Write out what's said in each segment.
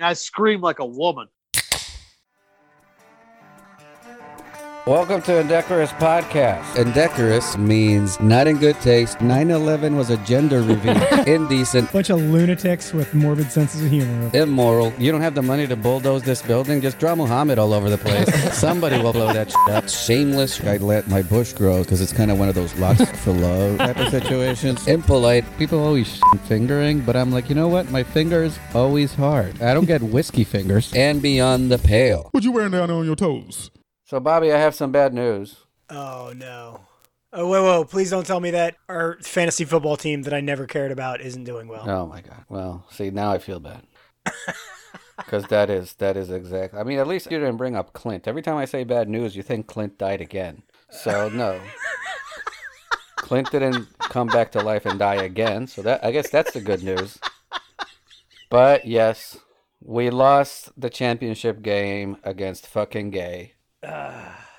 And I scream like a woman. Welcome to Indecorous Podcast. Indecorous means not in good taste. 9 11 was a gender reveal. Indecent. Bunch of lunatics with morbid senses of humor. Immoral. You don't have the money to bulldoze this building. Just draw Muhammad all over the place. Somebody will blow that shit up. Shameless. I let my bush grow because it's kind of one of those lots for love type of situations. Impolite. People always fingering, but I'm like, you know what? My fingers always hard. I don't get whiskey fingers. And beyond the pale. What you wearing down on your toes? So, Bobby, I have some bad news. Oh no. Oh whoa, whoa! Please don't tell me that our fantasy football team that I never cared about isn't doing well. Oh my god. Well, see, now I feel bad. Because that is that is exact. I mean, at least you didn't bring up Clint. Every time I say bad news, you think Clint died again. So no, Clint didn't come back to life and die again. So that I guess that's the good news. But yes, we lost the championship game against fucking gay.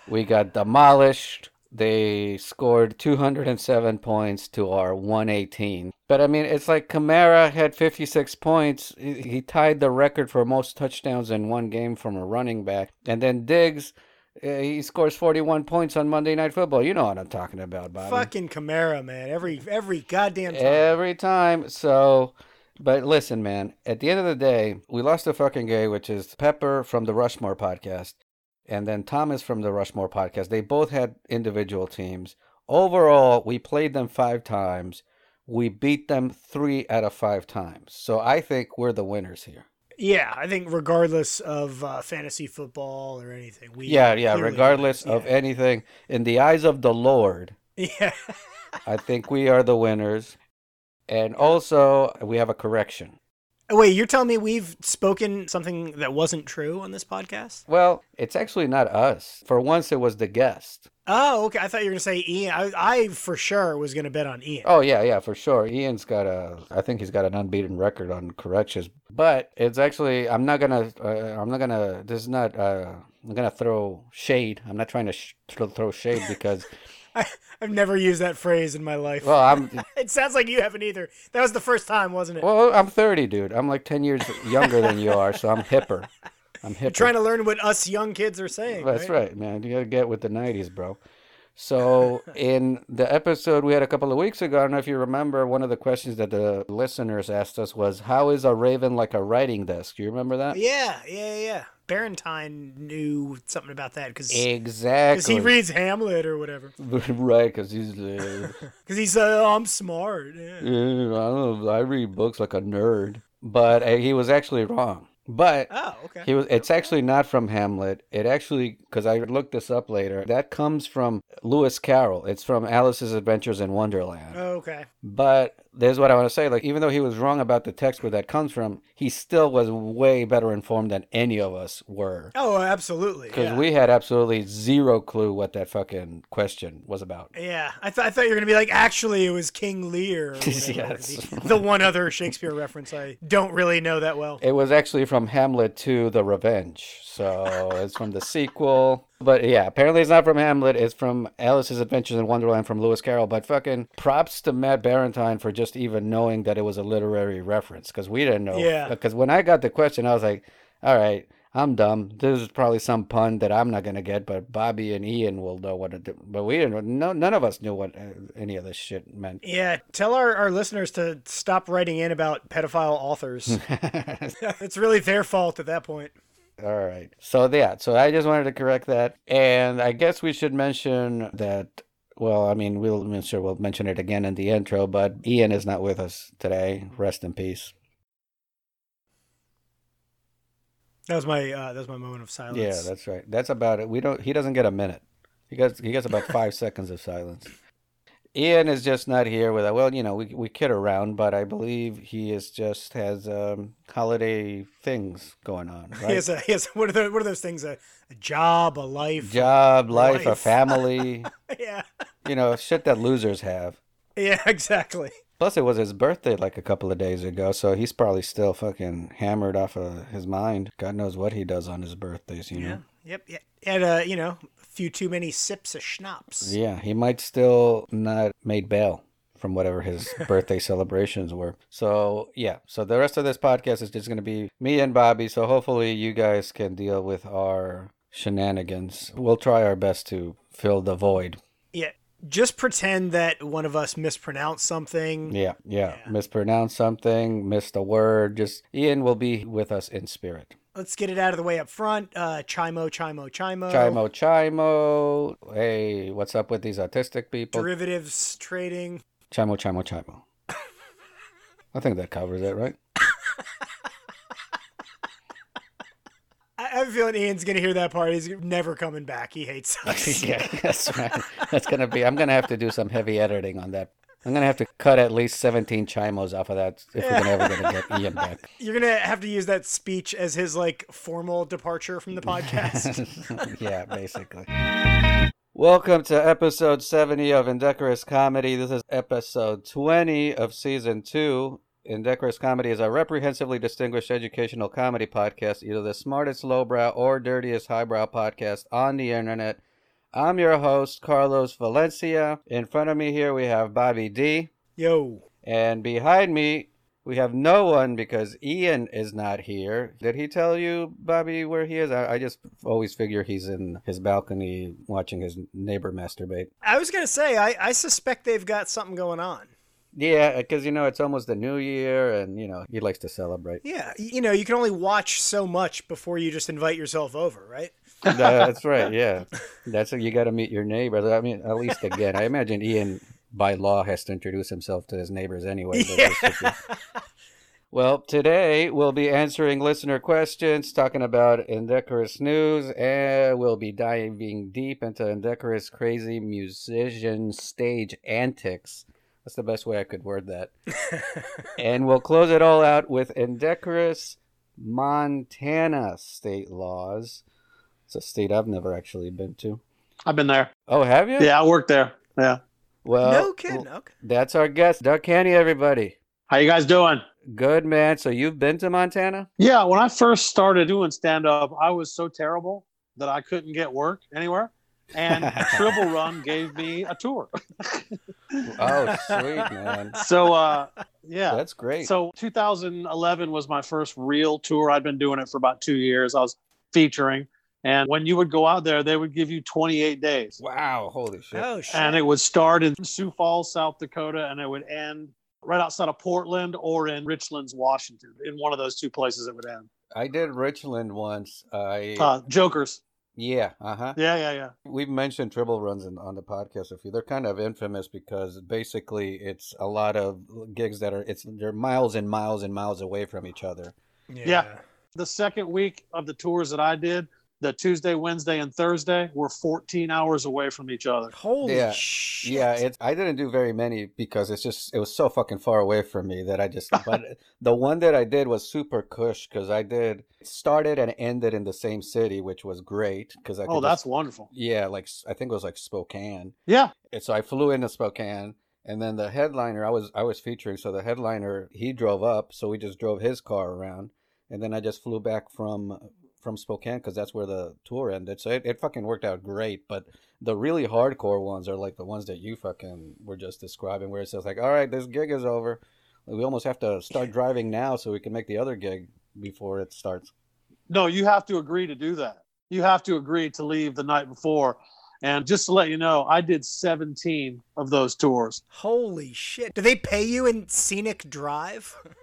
We got demolished. They scored 207 points to our 118. But I mean, it's like Kamara had 56 points. He he tied the record for most touchdowns in one game from a running back. And then Diggs, uh, he scores 41 points on Monday Night Football. You know what I'm talking about, Bobby. Fucking Kamara, man. Every every goddamn time. Every time. So, but listen, man, at the end of the day, we lost a fucking gay, which is Pepper from the Rushmore podcast, and then Thomas from the Rushmore podcast. They both had individual teams. Overall, we played them five times. We beat them three out of five times. So I think we're the winners here. yeah, I think regardless of uh, fantasy football or anything, we Yeah, yeah, regardless of anything, in the eyes of the Lord, yeah. I think we are the winners. And also, we have a correction. Wait, you're telling me we've spoken something that wasn't true on this podcast? Well, it's actually not us. For once, it was the guest. Oh, okay. I thought you were gonna say Ian. I, I for sure was gonna bet on Ian. Oh yeah, yeah, for sure. Ian's got a, I think he's got an unbeaten record on corrections. But it's actually, I'm not gonna, uh, I'm not gonna. This is not. Uh, I'm gonna throw shade. I'm not trying to sh- throw throw shade because, I, I've never used that phrase in my life. well, I'm, it sounds like you haven't either. That was the first time, wasn't it? well, I'm 30, dude. I'm like 10 years younger than you are, so I'm hipper. I'm hipper. You're trying to learn what us young kids are saying. That's right. right, man. You gotta get with the '90s, bro. So, in the episode we had a couple of weeks ago, I don't know if you remember, one of the questions that the listeners asked us was, "How is a raven like a writing desk?" Do you remember that? Yeah, yeah, yeah. Barentine knew something about that because Exactly. because he reads Hamlet or whatever. right, because he's. Uh, Because he said, "Oh, I'm smart." Yeah. I don't know. I read books like a nerd, but uh, he was actually wrong. But Oh, okay. He was. It's actually not from Hamlet. It actually, because I looked this up later, that comes from Lewis Carroll. It's from Alice's Adventures in Wonderland. Oh, okay. But there's what I want to say. Like, even though he was wrong about the text where that comes from, he still was way better informed than any of us were. Oh, absolutely. Because Yeah. we had absolutely zero clue what that fucking question was about. Yeah, I, th- I thought you were gonna be like, actually, it was King Lear. Yes. the, the one other Shakespeare reference I don't really know that well. It was actually from Hamlet to The Revenge. So it's from the sequel. But yeah, apparently it's not from Hamlet. It's from Alice's Adventures in Wonderland from Lewis Carroll. But fucking props to Matt Barentine for just even knowing that it was a literary reference because we didn't know. Yeah. Because when I got the question, I was like, all right. I'm dumb. This is probably some pun that I'm not gonna get, but Bobby and Ian will know what it. Do. But we didn't. No, none of us knew what uh, any of this shit meant. Yeah, tell our, our listeners to stop writing in about pedophile authors. it's really their fault at that point. All right. So yeah, so I just wanted to correct that, and I guess we should mention that. Well, I mean, we'll I'm sure we'll mention it again in the intro, but Ian is not with us today. Rest in peace. That was my uh, that was my moment of silence. Yeah, that's right. That's about it. We don't. He doesn't get a minute. He gets he gets about five seconds of silence. Ian is just not here with. Us. Well, you know, we we kid around, but I believe he is just has um, holiday things going on. He Right? has a, he has what are the, what are those things? A, a job, a life. Job, life, a family. Yeah, you know, shit that losers have. yeah, exactly. Plus, it was his birthday like a couple of days ago, so he's probably still fucking hammered off of his mind. God knows what he does on his birthdays, you Yeah. know? Yep. Yeah. Had a uh, you know a few too many sips of schnapps. Yeah, he might still not made bail from whatever his birthday celebrations were. So yeah, so the rest of this podcast is just going to be me and Bobby. So hopefully you guys can deal with our shenanigans. We'll try our best to fill the void. Yeah. Just pretend that one of us mispronounced something. Yeah, yeah, Yeah. mispronounce something, missed a word. Just Ian will be with us in spirit. Let's get it out of the way up front. Uh, chimo, chimo, chimo. Chimo, chimo. Hey, what's up with these autistic people? Derivatives trading. Chimo, chimo, chimo. I think that covers it, right? I have a feeling Ian's gonna hear that part. He's never coming back. He hates us. yeah, that's right. That's gonna be. I'm gonna have to do some heavy editing on that. I'm gonna have to cut at least 17 chimos off of that if we're gonna ever gonna get Ian back. You're gonna have to use that speech as his like formal departure from the podcast. yeah, basically. Welcome to episode 70 of Indecorous Comedy. This is episode 20 of season 2. Indecorous Comedy is a reprehensively distinguished educational comedy podcast, either the smartest lowbrow or dirtiest highbrow podcast on the internet. I'm your host, Carlos Valencia. In front of me here we have Bobby D. Yo, And behind me, we have no one because Ian is not here. Did he tell you, Bobby, where he is? I, I just always figure he's in his balcony watching his neighbor masturbate. I was gonna say I, I suspect they've got something going on. Yeah, because, you know, it's almost the new year and, you know, he likes to celebrate. Yeah, you know you can only watch so much before you just invite yourself over, right? That's right, yeah. That's you got to meet your neighbors. I mean, at least again. I imagine Ian, by law, has to introduce himself to his neighbors anyway. this Well, today we'll be answering listener questions, talking about indecorous news, and we'll be diving deep into indecorous crazy musician stage antics. That's the best way I could word that. and we'll close it all out with indecorous Montana state laws. It's a state I've never actually been to. I've been there. Oh, have you? Yeah, I worked there. Yeah. Well, no kidding. Okay. that's our guest, Doug Canny, everybody. How you guys doing? Good, man. So you've been to Montana? Yeah, when I first started doing stand up, I was so terrible that I couldn't get work anywhere. And Tribble Run gave me a tour. Oh, sweet, man. So uh yeah. That's great. So 2011 was my first real tour. I'd been doing it for about 2 years. I was featuring and when you would go out there, they would give you 28 days. wow, holy shit. Oh shit. And it would start in Sioux Falls, South Dakota, and it would end right outside of Portland or in Richlands, Washington. In one of those two places it would end. I did Richland once. I Uh, Jokers. yeah, uh-huh. Yeah, yeah, yeah. We've mentioned triple Runs in, on the podcast a few. They're kind of infamous because basically it's a lot of gigs that are it's they're miles and miles and miles away from each other. yeah. The second week of the tours that I did, the Tuesday, Wednesday, and Thursday were 14 hours away from each other. Holy Yeah. shit. Yeah, it's I didn't do very many because it's just it was so fucking far away from me that I just but the one that I did was super cush because I did started and ended in the same city, which was great because I could Oh, that's just- wonderful. yeah, like I think it was like Spokane. Yeah. And so I flew into Spokane, and then the headliner I was I was featuring. So the headliner he drove up, so we just drove his car around, and then I just flew back from from Spokane because that's where the tour ended. So it, it fucking worked out great. But the really hardcore ones are like the ones that you fucking were just describing, where it says like, all right, this gig is over. We almost have to start driving now so we can make the other gig before it starts. No, you have to agree to do that. You have to agree to leave the night before. And just to let you know, I did 17 of those tours. Holy shit. Do they pay you in scenic drive?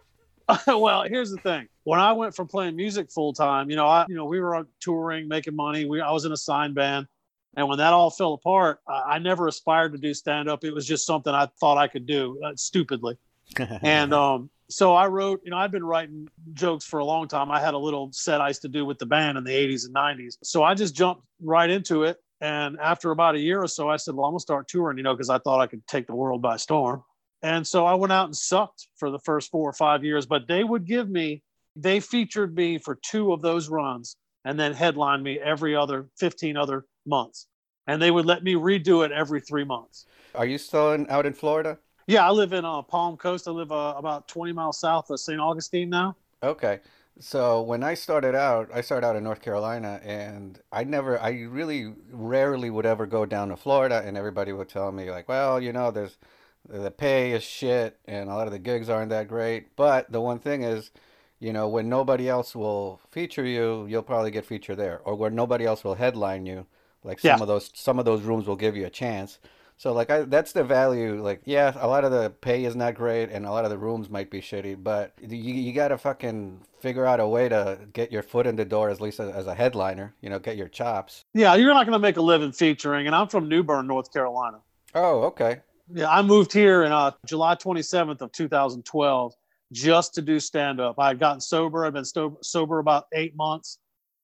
well, here's the thing. When I went from playing music full time, you know, I, you know, we were on touring, making money. We, I was in a sign band, and when that all fell apart, I, I never aspired to do stand up. It was just something I thought I could do, uh, stupidly. And um, so I wrote, you know, I'd been writing jokes for a long time. I had a little set I used to do with the band in the 80s and 90s. So I just jumped right into it. And after about a year or so, I said, well, I'm going to start touring, you know, because I thought I could take the world by storm. And so I went out and sucked for the first four or five years, but they would give me, they featured me for two of those runs and then headlined me every other 15 other months. And they would let me redo it every three months. Are you still in, out in Florida? Yeah, I live in uh, Palm Coast. I live uh, about 20 miles south of St. Augustine now. Okay. So when I started out, I started out in North Carolina and I never, I really rarely would ever go down to Florida and everybody would tell me like, well, you know, there's, the pay is shit, and a lot of the gigs aren't that great. But the one thing is, you know, when nobody else will feature you, you'll probably get featured there, or where nobody else will headline you. Like some Yeah. of those, some of those rooms will give you a chance. So like I, that's the value. Like yeah, a lot of the pay is not great, and a lot of the rooms might be shitty, but you you gotta fucking figure out a way to get your foot in the door, at least as, as a headliner. You know, get your chops. Yeah, you're not going to make a living featuring, and I'm from New Bern, North Carolina. Oh, okay. Yeah, I moved here in uh, July 27th of 2012 just to do stand up. I had gotten sober. I've been sto- sober about eight months,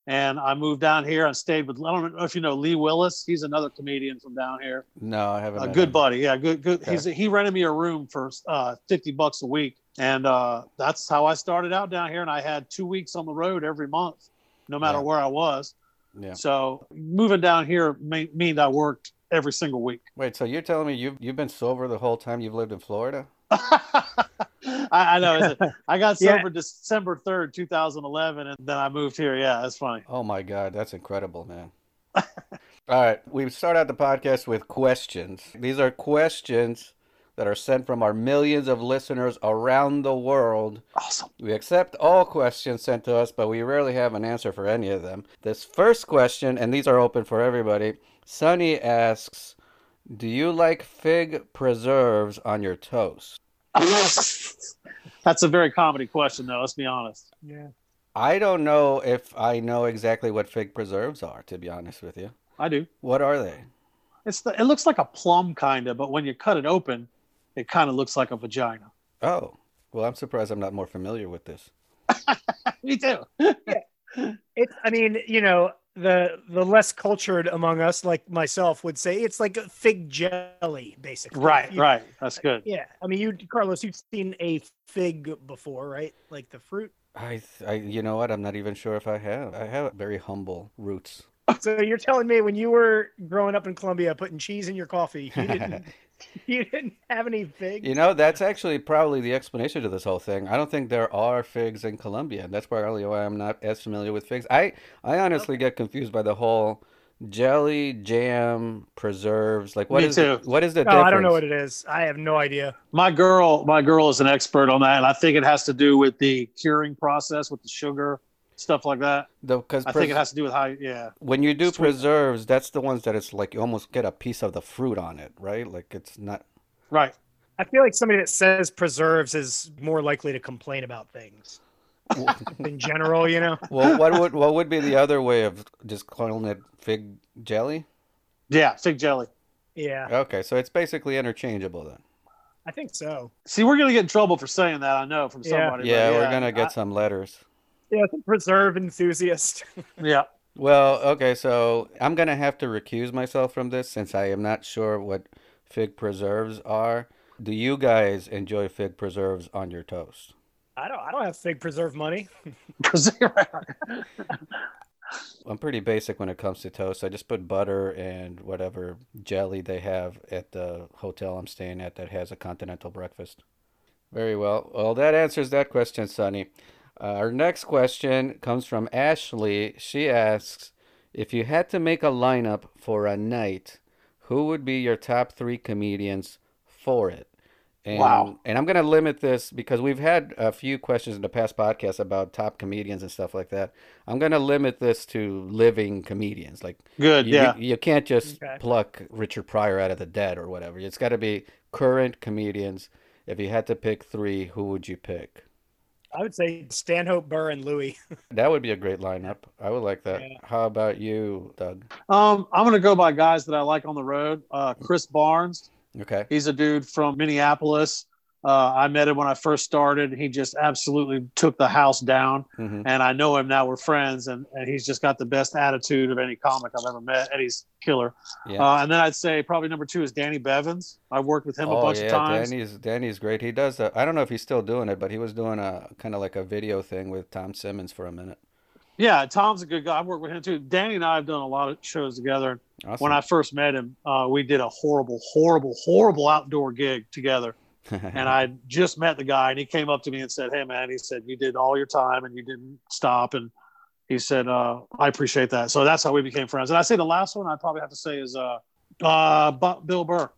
and I moved down here and stayed with. I don't know if you know Lee Willis. He's another comedian from down here. No, I haven't. A good him. buddy. Yeah, good. Good. Okay. He's he rented me a room for uh, 50 bucks a week, and uh, that's how I started out down here. And I had two weeks on the road every month, no matter Yeah. where I was. Yeah. So moving down here me- means I worked every single week. Wait, so you're telling me you've you've been sober the whole time you've lived in Florida? I, I know. I got Yeah. sober December 3rd, 2011, and then I moved here. Yeah, that's funny. Oh my God, that's incredible, man. All right, we start out the podcast with questions. These are questions that are sent from our millions of listeners around the world. Awesome. We accept all questions sent to us, but we rarely have an answer for any of them. This first question, and these are open for everybody. Sunny asks, "Do you like fig preserves on your toast?" that's a very comedy question, though. Let's be honest. Yeah. I don't know if I know exactly what fig preserves are, to be honest with you. I do. What are they? It's the. It looks like a plum, kind of, but when you cut it open, it kind of looks like a vagina. Oh, well, I'm surprised I'm not more familiar with this. Me too. It, I mean, you know, the the less cultured among us, like myself, would say it's like a fig jelly, basically. right. You- Right. That's good. Yeah. I mean, you, Carlos, you've seen a fig before, right? Like the fruit. I, I, you know what? I'm not even sure if I have. I have very humble roots. So you're telling me when you were growing up in Colombia, putting cheese in your coffee, you didn't, you didn't have any figs? You know, that's actually probably the explanation to this whole thing. I don't think there are figs in Colombia, and that's probably why I'm not as familiar with figs. I, I honestly get confused by the whole jelly, jam, preserves. Like, what Me is too. The, what is the Oh, difference? I don't know what it is. I have no idea. My girl, my girl is an expert on that, and I think it has to do with the curing process with the sugar, stuff like that. Because I think it has to do with how. Yeah. when you do Sweet. preserves, that's the ones that it's like you almost get a piece of the fruit on it, right? Like it's not. Right. I feel like somebody that says preserves is more likely to complain about things in general, you know? Well, what would what would be the other way of just calling it fig jelly? Yeah. Fig jelly. Yeah, Okay, so it's basically interchangeable then. I think so. See, we're gonna get in trouble for saying that. I know from Yeah. somebody. but Yeah, we're gonna get I- some letters. Yeah, it's a preserve enthusiast. yeah. Well, okay, so I'm gonna have to recuse myself from this since I am not sure what fig preserves are. Do you guys enjoy fig preserves on your toast? I don't. I don't have fig preserve money. I'm pretty basic when it comes to toast. I just put butter and whatever jelly they have at the hotel I'm staying at that has a continental breakfast. Very well. Well, that answers that question, Sonny. Uh, our next question comes from Ashley. She asks If you had to make a lineup for a night, who would be your top three comedians for it? And, Wow. And I'm going to limit this because we've had a few questions in the past podcasts about top comedians and stuff like that. I'm going to limit this to living comedians. Like, Good. you, Yeah. you, you can't just Okay. pluck Richard Pryor out of the dead or whatever. It's got to be current comedians. If you had to pick three, who would you pick? I would say Stanhope, Burr, and Louis. That would be a great lineup. I would like that. Yeah. How about you, Doug? Um, I'm gonna go by guys that I like on the road. Uh, Chris Barnes. Okay. He's a dude from Minneapolis. Uh, I met him when I first started. He just absolutely took the house down, hmm and I know him now. We're friends, and, and he's just got the best attitude of any comic I've ever met. And he's killer. Yeah. Uh, and then I'd say probably number two is Danny Bevins. I've worked with him a oh bunch yeah, of times. Danny's Danny's great. He does. A, I don't know if he's still doing it, but he was doing a kind of like a video thing with Tom Simmons for a minute. Yeah, Tom's a good guy. I've worked with him too. Danny and I have done a lot of shows together. Awesome. When I first met him, uh, we did a horrible, horrible, horrible outdoor gig together. and I just met the guy, and he came up to me and said, "Hey, man," he said, "You did all your time, and you didn't stop." And he said, uh, "I appreciate that." So that's how we became friends. And I say the last one I probably have to say is uh, uh, Bill Burr.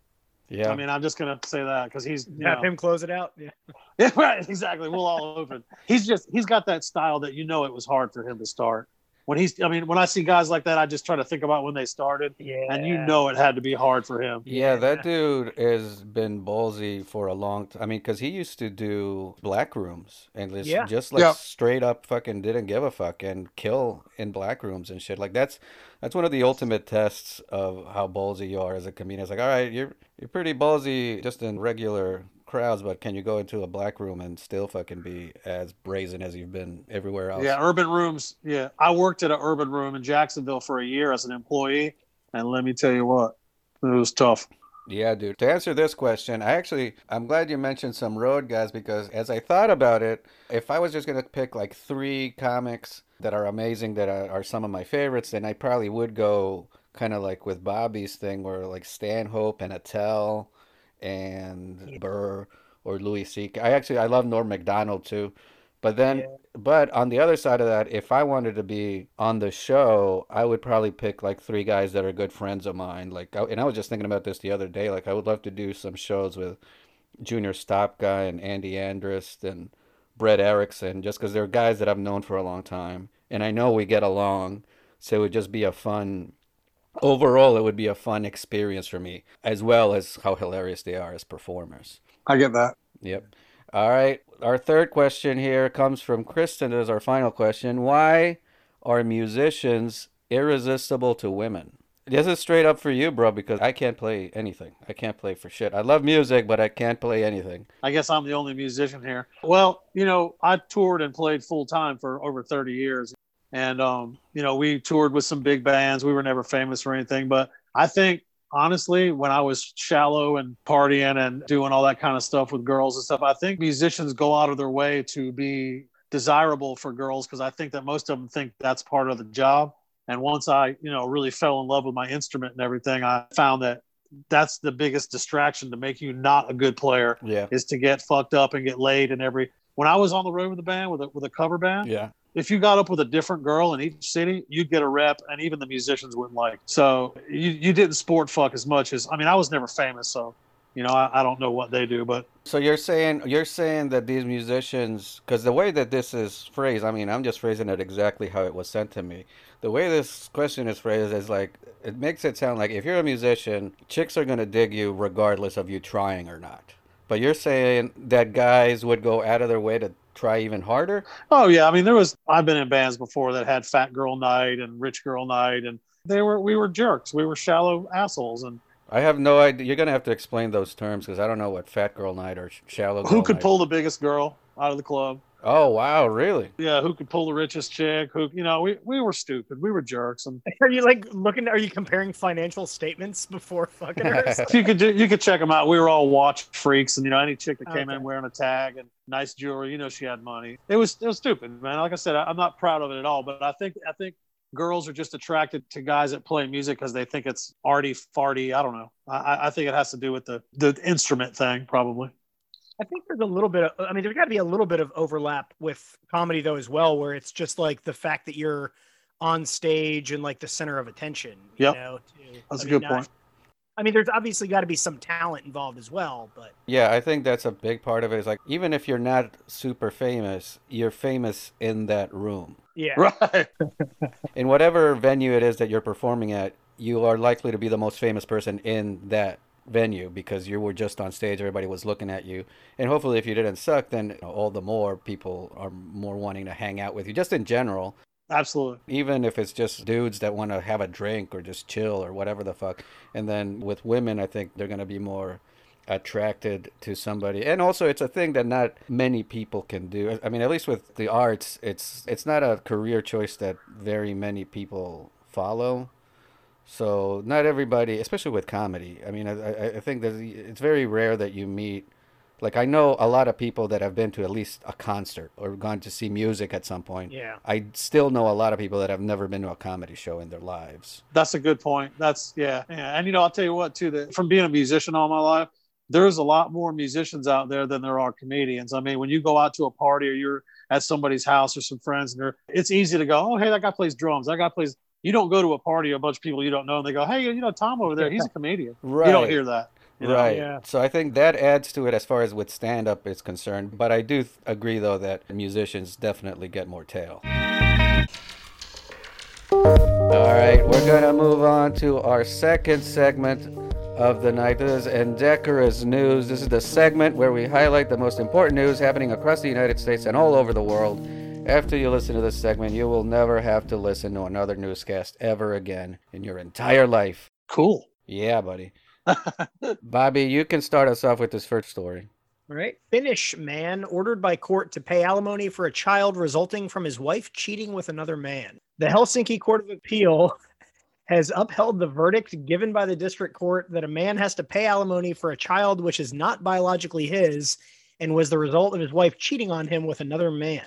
Yeah. I mean, I'm just gonna say that because he's you Have know, him close it out. Yeah. yeah, right, exactly. We'll all open. He's just he's got that style that you know it was hard for him to start. When he's, I mean, when I see guys like that, I just try to think about when they started, Yeah. and you know it had to be hard for him. Yeah, that dude has been ballsy for a long time. I mean, because he used to do black rooms and just, Yeah. just like Yeah. straight up fucking didn't give a fuck and kill in black rooms and shit. Like that's that's one of the ultimate tests of how ballsy you are as a comedian. It's like, all right, you're you're pretty ballsy just in regular crowds, but can you go into a black room and still fucking be as brazen as you've been everywhere else? Yeah, urban rooms. Yeah, I worked at an urban room in Jacksonville for a year as an employee, and let me tell you what, it was tough. Yeah, dude. To answer this question, I actually I'm glad you mentioned some road guys because as I thought about it, if I was just gonna pick like three comics that are amazing that are, are some of my favorites, then I probably would go kind of like with Bobby's thing, where like Stanhope and Attell and Burr or Louis C.K. I actually I love Norm Macdonald too. But then, Yeah. but on the other side of that, if I wanted to be on the show, I would probably pick like three guys that are good friends of mine. Like, and I was just thinking about this the other day. Like, I would love to do some shows with Junior Stopka and Andy Andrist and Brett Erickson, just because they're guys that I've known for a long time, and I know we get along. So it would just be a fun. Overall, it would be a fun experience for me, as well as how hilarious they are as performers. I get that. Yep. All right. Our third question here comes from Kristen as our final question. Why are musicians irresistible to women? This is straight up for you, bro, because I can't play anything. I can't play for shit. I love music, but I can't play anything. I guess I'm the only musician here. Well, you know, I toured and played full time for over 30 years. And, um, you know, we toured with some big bands. We were never famous or anything. But I think, honestly, when I was shallow and partying and doing all that kind of stuff with girls and stuff, I think musicians go out of their way to be desirable for girls because I think that most of them think that's part of the job. And once I, you know, really fell in love with my instrument and everything, I found that that's the biggest distraction to make you not a good player Yeah. is to get fucked up and get laid and every when I was on the road with the band with a with a cover band, Yeah. If you got up with a different girl in each city, you'd get a rep and even the musicians wouldn't like. it. So you you didn't sport fuck as much as I mean, I was never famous, so you know, I, I don't know what they do, but So you're saying you're saying that these musicians, because the way that this is phrased, I mean, I'm just phrasing it exactly how it was sent to me. The way this question is phrased is like it makes it sound like if you're a musician, chicks are gonna dig you regardless of you trying or not. But you're saying that guys would go out of their way to try even harder. oh yeah, I mean there was I've been in bands before that had fat girl night and rich girl night and they were we were jerks. We were shallow assholes and I have no idea. You're gonna have to explain those terms because I don't know what fat girl night or sh- shallow. who could night- pull the biggest girl out of the club? Oh wow, really? Yeah, who could pull the richest chick? Who you know, we, we were stupid. We were jerks and Are you like looking? Are you comparing financial statements before fucking her? you could do, you could check them out. We were all watch freaks, and you know any chick that came Okay. in wearing a tag and nice jewelry, you know she had money. It was it was stupid, man. Like I said, I, I'm not proud of it at all, but I think I think girls are just attracted to guys that play music because they think it's arty farty. I don't know. I- I, I think it has to do with the the instrument thing, probably. I think there's a little bit of, I mean, there's got to be a little bit of overlap with comedy though as well, where it's just like the fact that you're on stage and like the center of attention. You Yep. know, to- That's I a mean, good not- point. I mean, there's obviously got to be some talent involved as well, but Yeah, I think that's a big part of it. Is like even if you're not super famous, you're famous in that room. yeah, Right. In whatever venue it is that you're performing at, you are likely to be the most famous person in that venue because you were just on stage, everybody was looking at you. And hopefully if you didn't suck, then you know, all the more people are more wanting to hang out with you just in general. Absolutely. even if it's just dudes that want to have a drink or just chill or whatever the fuck. And then with women, I think they're going to be more attracted to somebody. And also it's a thing that not many people can do. I mean, at least with the arts, it's it's not a career choice that very many people follow. So not everybody, especially with comedy. I mean, I, I I think that it's very rare that you meet like I know a lot of people that have been to at least a concert or gone to see music at some point. yeah. I still know a lot of people that have never been to a comedy show in their lives. That's a good point. That's yeah, yeah. And you know, I'll tell you what too. That from being a musician all my life, there's a lot more musicians out there than there are comedians. I mean, when you go out to a party or you're at somebody's house or some friends, and they're, it's easy to go, oh hey, that guy plays drums. That guy plays. You don't go to a party, a bunch of people you don't know, and they go, hey, you know, Tom over there, he's a comedian. Right. You don't hear that. You know? right. Yeah. So I think that adds to it as far as with stand up is concerned. But I do th- agree, though, that musicians definitely get more tail. All right, we're going to move on to our second segment of the night. This is Indecorous News. This is the segment where we highlight the most important news happening across the United States and all over the world. After you listen to this segment, you will never have to listen to another newscast ever again in your entire life. Cool. Yeah, buddy. Bobby, you can start us off with this first story. All right. Finnish man ordered by court to pay alimony for a child resulting from his wife cheating with another man. The Helsinki Court of Appeal has upheld the verdict given by the district court that a man has to pay alimony for a child which is not biologically his and was the result of his wife cheating on him with another man.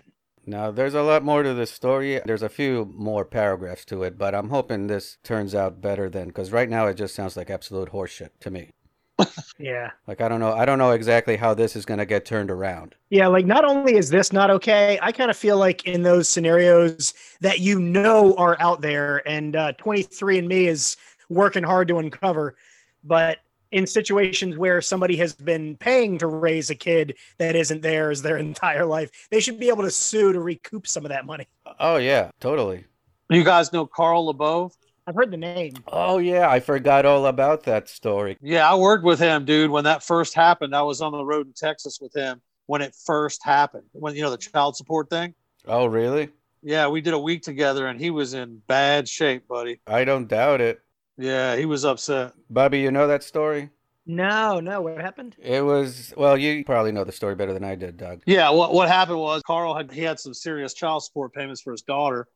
Now, there's a lot more to this story. There's a few more paragraphs to it, but I'm hoping this turns out better than because right now it just sounds like absolute horseshit to me. Yeah. Like I don't know, I don't know exactly how this is gonna get turned around. Yeah, like not only is this not okay, I kind of feel like in those scenarios that you know are out there, and uh, 23andMe is working hard to uncover, but in situations where somebody has been paying to raise a kid that isn't theirs their entire life, they should be able to sue to recoup some of that money. Oh yeah, totally. You guys know Carl LaBove? I've heard the name. Oh yeah, I forgot all about that story. Yeah, I worked with him, dude. When that first happened, I was on the road in Texas with him when it first happened. When you know the child support thing. Oh really? Yeah, we did a week together, and he was in bad shape, buddy. I don't doubt it. Yeah, he was upset. Bobby, you know that story? No, no, what happened? It was well, you probably know the story better than I did, Doug. Yeah, what what happened was Carl had he had some serious child support payments for his daughter,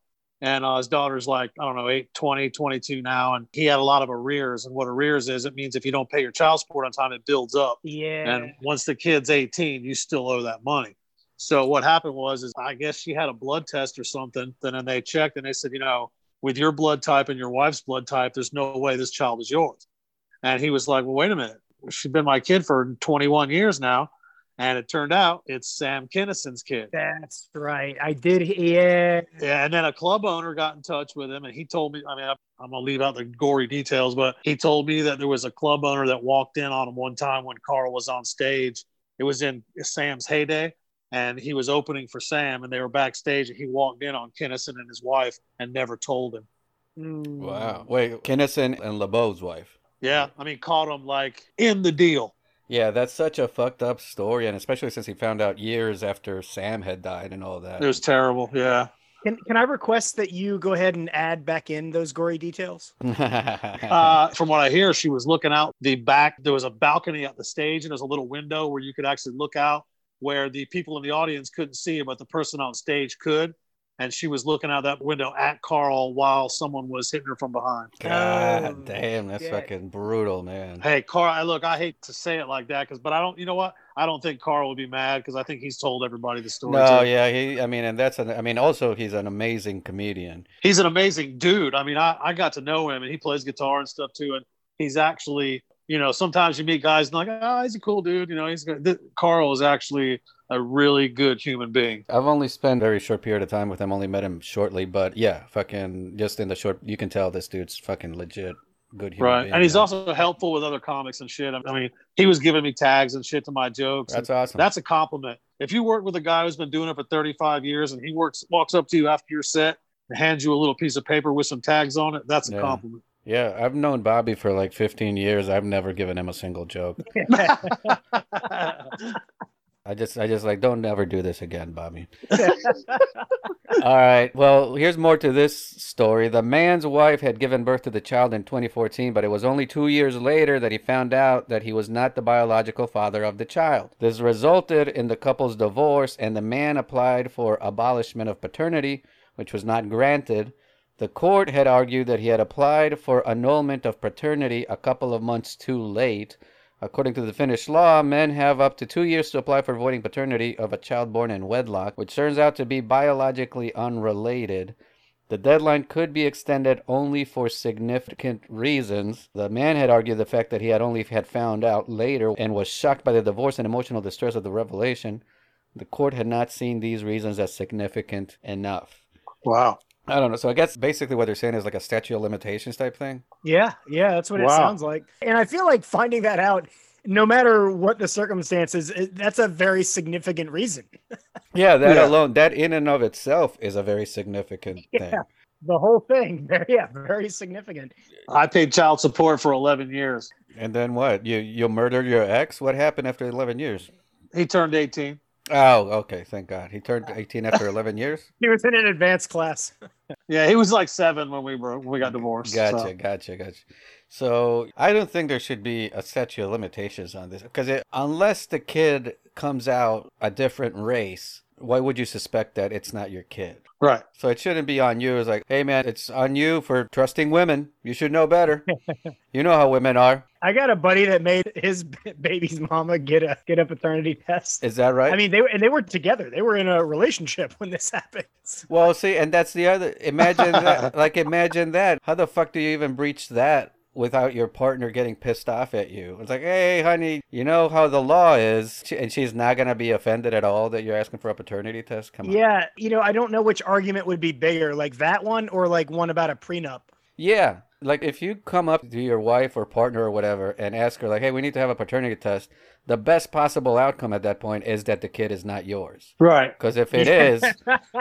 and uh, his daughter's like I don't know 8, 20, 22 now, and he had a lot of arrears. And what arrears is, it means if you don't pay your child support on time, it builds up. Yeah. And once the kid's 18, you still owe that money. So what happened was, is I guess she had a blood test or something. Then and they checked and they said, you know, with your blood type and your wife's blood type, there's no way this child is yours. And he was like, well, wait a minute. She's been my kid for 21 years now. And it turned out it's Sam Kinison's kid. That's right. I did. Yeah. Yeah, and then a club owner got in touch with him, and he told me. I mean, I'm gonna leave out the gory details, but he told me that there was a club owner that walked in on him one time when Carl was on stage. It was in Sam's heyday, and he was opening for Sam, and they were backstage, and he walked in on Kinison and his wife, and never told him. Mm. Wow. Wait, Kinison and LaBove's wife. Yeah, I mean, caught him like in the deal. Yeah, that's such a fucked up story, and especially since he found out years after Sam had died and all that. It was terrible. Yeah. Can Can I request that you go ahead and add back in those gory details? Uh, from what I hear, she was looking out the back. There was a balcony at the stage, and there's a little window where you could actually look out where the people in the audience couldn't see, but the person on stage could. And she was looking out that window at Carl while someone was hitting her from behind. God Oh, damn, that's shit. fucking brutal, man. Hey, Carl, I look, I hate to say it like that, because, but I don't, you know what? I don't think Carl would be mad because I think he's told everybody the story. No, too. yeah, he. I mean, and that's an. I mean, also he's an amazing comedian. He's an amazing dude. I mean, I, I got to know him and he plays guitar and stuff too. And he's actually, you know, sometimes you meet guys and like, oh, he's a cool dude. You know, he's good. Th- Carl is actually a really good human being. I've only spent a very short period of time with him. Only met him shortly, but yeah, fucking just in the short, you can tell this dude's fucking legit good human right. being, And he's also helpful with other comics and shit. I mean, he was giving me tags and shit to my jokes. That's awesome. that's a compliment. If you work with a guy who's been doing it for 35 years and he works, walks up to you after your set and hands you a little piece of paper with some tags on it, that's a Yeah. compliment. Yeah, I've known Bobby for like 15 years. I've never given him a single joke. I just, I just like, don't ever do this again, Bobby. All right. Well, here's more to this story. The man's wife had given birth to the child in 2014, but it was only two years later that he found out that he was not the biological father of the child. This resulted in the couple's divorce, and the man applied for abolishment of paternity, which was not granted. The court had argued that he had applied for annulment of paternity a couple of months too late. According to the Finnish law, men have up to two years to apply for voiding paternity of a child born in wedlock, which turns out to be biologically unrelated. The deadline could be extended only for significant reasons. The man had argued the fact that he had only had found out later and was shocked by the divorce and emotional distress of the revelation. The court had not seen these reasons as significant enough. wow. I don't know. So I guess basically what they're saying is like a statute of limitations type thing. Yeah, yeah, that's what it sounds like. And I feel like finding that out, no matter what the circumstances, that's a very significant reason. Yeah, that Yeah. alone, that in and of itself is a very significant thing. Yeah. The whole thing, very, yeah, very significant. I paid child support for 11 years. And then what? You you murdered your ex? What happened after 11 years? He turned 18. Oh, okay. Thank God. He turned 18 after 11 years. He was in an advanced class. Yeah, he was like seven when we were when we got divorced. Gotcha, so. gotcha, gotcha. So I don't think there should be a statute of limitations on this because unless the kid comes out a different race, why would you suspect that it's not your kid? Right. So it shouldn't be on you. It's like, hey man, it's on you for trusting women. You should know better. you know how women are. I got a buddy that made his baby's mama get a get a paternity test. Is that right? I mean, they were and they were together. They were in a relationship when this happens. Well, see, and that's the other. Imagine that. Like, imagine that. How the fuck do you even breach that without your partner getting pissed off at you? It's like, hey, honey, you know how the law is, and she's not gonna be offended at all that you're asking for a paternity test. Come on. Yeah, you know, I don't know which argument would be bigger, like that one or like one about a prenup. Yeah. Like, if you come up to your wife or partner or whatever and ask her, like, hey, we need to have a paternity test, the best possible outcome at that point is that the kid is not yours. Right. Because if it is,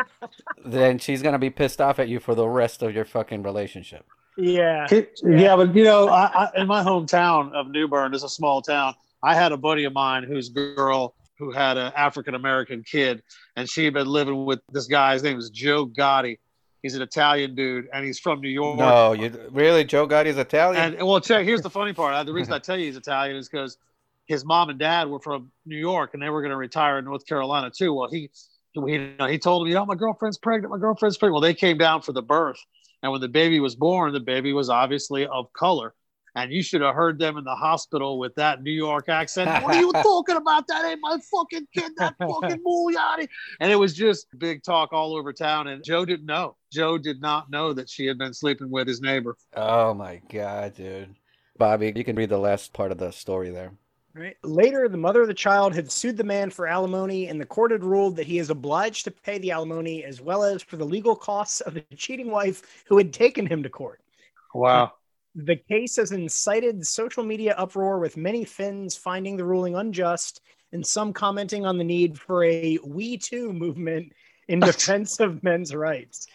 then she's gonna be pissed off at you for the rest of your fucking relationship. Yeah. Yeah, but you know, I, I, in my hometown of New Bern, it's a small town. I had a buddy of mine whose girl who had an African American kid, and she had been living with this guy. His name is Joe Gotti. He's an Italian dude, and he's from New York. No, you really Joe Gotti's Italian. And well, check. Here's the funny part. The reason I tell you he's Italian is because his mom and dad were from New York, and they were going to retire in North Carolina too. Well, he, he, you know, he told them, you know, my girlfriend's pregnant. My girlfriend's pregnant. Well, they came down for the birth, and when the baby was born, the baby was obviously of color. And you should have heard them in the hospital with that New York accent. What are you talking about? That ain't my fucking kid. That fucking Muliani. And it was just big talk all over town. And Joe didn't know. Joe did not know that she had been sleeping with his neighbor. oh my god, dude. Bobby, you can read the last part of the story there. Right. Later, the mother of the child had sued the man for alimony, and the court had ruled that he is obliged to pay the alimony as well as for the legal costs of the cheating wife who had taken him to court. Wow. The case has incited social media uproar, with many Finns finding the ruling unjust and some commenting on the need for a We Too movement in defense of men's rights.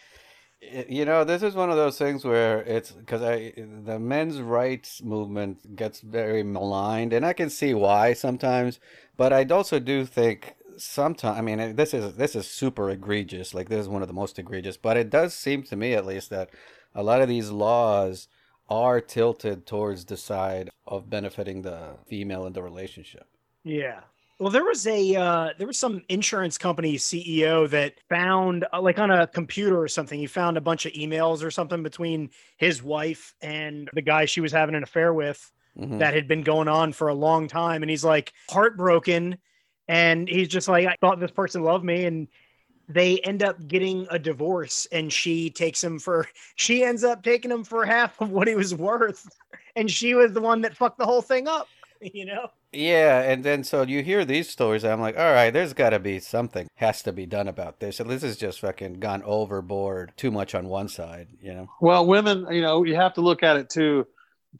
You know, this is one of those things where it's because I the men's rights movement gets very maligned, and I can see why sometimes. But I also do think sometimes. I mean, this is this is super egregious. Like this is one of the most egregious. But it does seem to me, at least, that a lot of these laws are tilted towards the side of benefiting the female in the relationship. Yeah. Well, there was a uh, there was some insurance company CEO that found uh, like on a computer or something. He found a bunch of emails or something between his wife and the guy she was having an affair with Mhm. that had been going on for a long time, and he's like heartbroken, and he's just like, I thought this person loved me, and they end up getting a divorce, and she takes him for she ends up taking him for half of what he was worth, and she was the one that fucked the whole thing up, you know. Yeah, and then so you hear these stories, I'm like, all right, there's got to be something has to be done about this. And this is just fucking gone overboard too much on one side, you know? Well, women, you know, you have to look at it too,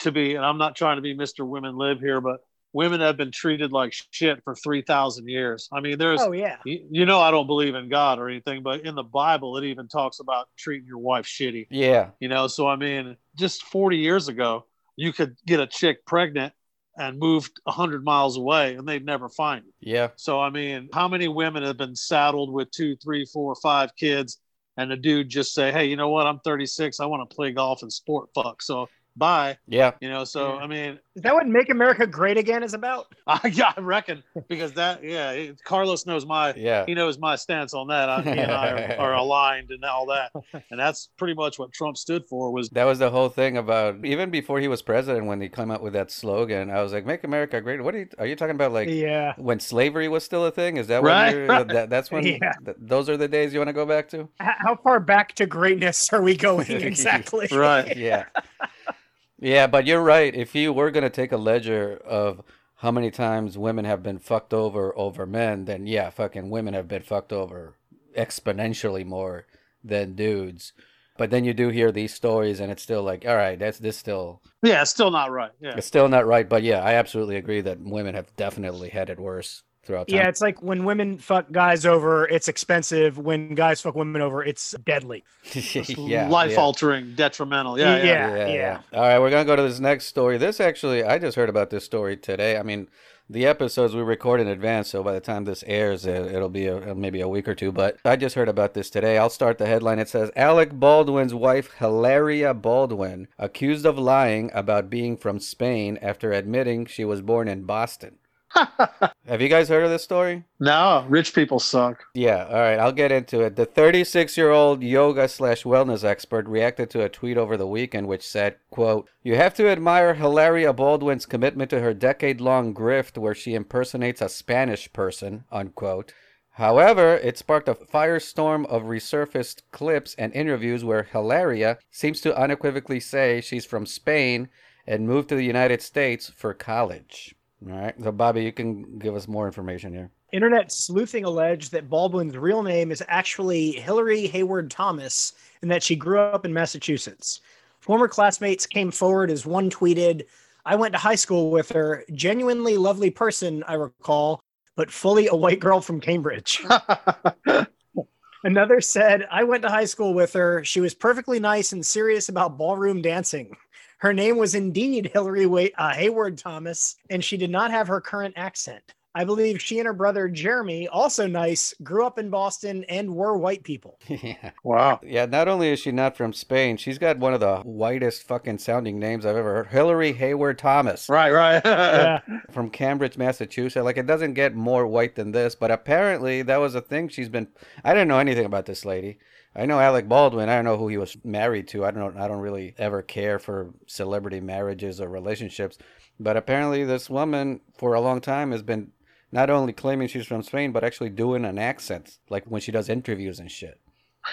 to be, and I'm not trying to be Mr. Women Live here, but women have been treated like shit for 3,000 years. I mean, there's, Oh yeah. you, you know, I don't believe in God or anything, but in the Bible, it even talks about treating your wife shitty, Yeah, you know? So, I mean, just 40 years ago, you could get a chick pregnant and moved 100 miles away and they'd never find you. yeah. So I mean, how many women have been saddled with two, three, four, five kids, and the dude just say, "Hey, you know what? I'm 36. I want to play golf and sport fuck. So bye." Yeah, You know. So Yeah. I mean, Is that what "Make America Great Again" is about? I, yeah, I reckon because that, yeah, it- Carlos knows my. yeah. He knows my stance on that. I, he and I are, are aligned and all that, and that's pretty much what Trump stood for. Was That was the whole thing about even before he was president when he came out with that slogan. I was like, "Make America Great." What are you are you talking about? Like yeah. when slavery was still a thing? Is that Right, what you're, right. that, that's when Yeah. th- those are the days you want to go back to? How far back to greatness are we going exactly? right. yeah. Yeah, but you're right. If you were going to take a ledger of how many times women have been fucked over over men, then yeah, fucking women have been fucked over exponentially more than dudes. But then you do hear these stories, and it's still like, all right, that's this still Yeah, it's still not right. Yeah. it's still not right. But yeah, I absolutely agree that women have definitely had it worse throughout time. Yeah, it's like when women fuck guys over, it's expensive. When guys fuck women over, it's deadly. yeah, Life yeah. altering, detrimental. Yeah, yeah. Yeah. yeah. All right, we're gonna go to this next story. This actually, I just heard about this story today. I mean, the episodes we record in advance, so by the time this airs, it, it'll be a, maybe a week or two. But I just heard about this today. I'll start the headline. It says Alec Baldwin's wife, Hilaria Baldwin, accused of lying about being from Spain after admitting she was born in Boston. Have you guys heard of this story? No, rich people suck. Yeah, all right, I'll get into it. The 36 year old yoga slash wellness expert reacted to a tweet over the weekend which said, quote, You have to admire Hilaria Baldwin's commitment to her decade long grift where she impersonates a Spanish person, unquote. However, it sparked a firestorm of resurfaced clips and interviews where Hilaria seems to unequivocally say she's from Spain and moved to the United States for college. All right, so Bobby, you can give us more information here. Internet sleuthing alleged that Baldwin's real name is actually Hillary Hayward Thomas and that she grew up in Massachusetts. Former classmates came forward as one tweeted, I went to high school with her, genuinely lovely person, I recall, but fully a white girl from Cambridge. Another said, I went to high school with her. She was perfectly nice and serious about ballroom dancing. Her name was indeed Hillary Wa- uh, Hayward Thomas, and she did not have her current accent. I believe she and her brother Jeremy, also nice, grew up in Boston and were white people. yeah. wow. Yeah, not only is she not from Spain, she's got one of the whitest fucking sounding names I've ever heard. Hillary Hayward Thomas Right, right. Yeah. from Cambridge, Massachusetts. Like, it doesn't get more white than this, but apparently that was a thing she's been. I didn't know anything about this lady. I know Alec Baldwin. I don't know who he was married to. I don't. I don't really ever care for celebrity marriages or relationships. But apparently, this woman for a long time has been not only claiming she's from Spain, but actually doing an accent, like when she does interviews and shit.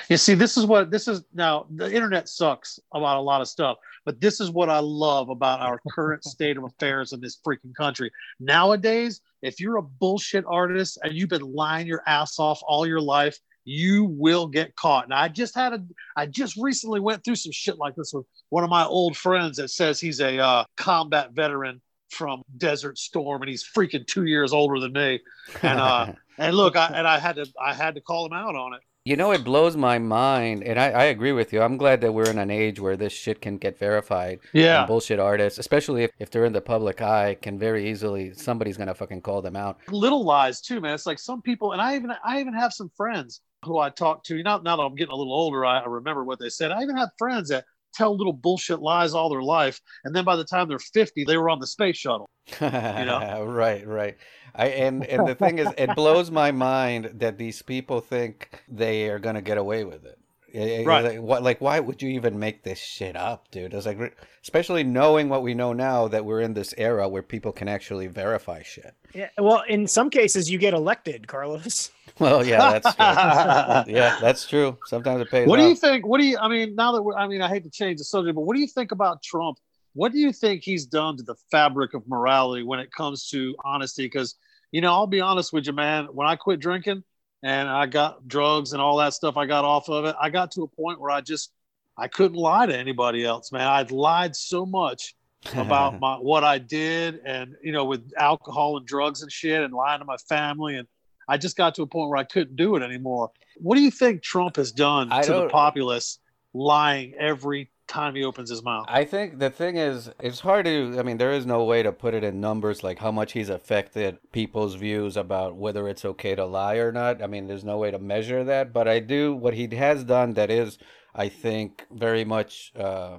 You see, this is what this is now. The internet sucks about a lot of stuff, but this is what I love about our current state of affairs in this freaking country. Nowadays, if you're a bullshit artist and you've been lying your ass off all your life, you will get caught. And I just had a, I just recently went through some shit like this with one of my old friends that says he's a uh, combat veteran from Desert Storm and he's freaking two years older than me. And uh, and look, I and I had to I had to call him out on it. You know, it blows my mind, and I, I agree with you. I'm glad that we're in an age where this shit can get verified. Yeah. And bullshit artists, especially if, if they're in the public eye, can very easily somebody's gonna fucking call them out. little lies too, man. It's like some people, and I even I even have some friends who I talk to. Now, now that I'm getting a little older, I, I remember what they said. I even have friends that tell little bullshit lies all their life, and then by the time they're 50, they were on the space shuttle. You know? right, right. I and and the thing is, it blows my mind that these people think they are gonna get away with it. Right. Like, what, like, why would you even make this shit up, dude? It's like, especially knowing what we know now that we're in this era where people can actually verify shit. Yeah. Well, in some cases, you get elected, Carlos. Well, yeah, that's true. yeah, that's true. Sometimes it pays What do you think? What do you? I mean, now that we're, I mean, I hate to change the subject, but what do you think about Trump? What do you think he's done to the fabric of morality when it comes to honesty? Because you know, I'll be honest with you, man. When I quit drinking and I got drugs and all that stuff, I got off of it. I got to a point where I just I couldn't lie to anybody else, man. I'd lied so much about my what I did and you know with alcohol and drugs and shit and lying to my family and I just got to a point where I couldn't do it anymore. What do you think Trump has done I to the populace lying every time he opens his mouth? I think the thing is, it's hard to. I mean, there is no way to put it in numbers, like how much he's affected people's views about whether it's okay to lie or not. I mean, there's no way to measure that. But I do what he has done that is, I think, very much uh,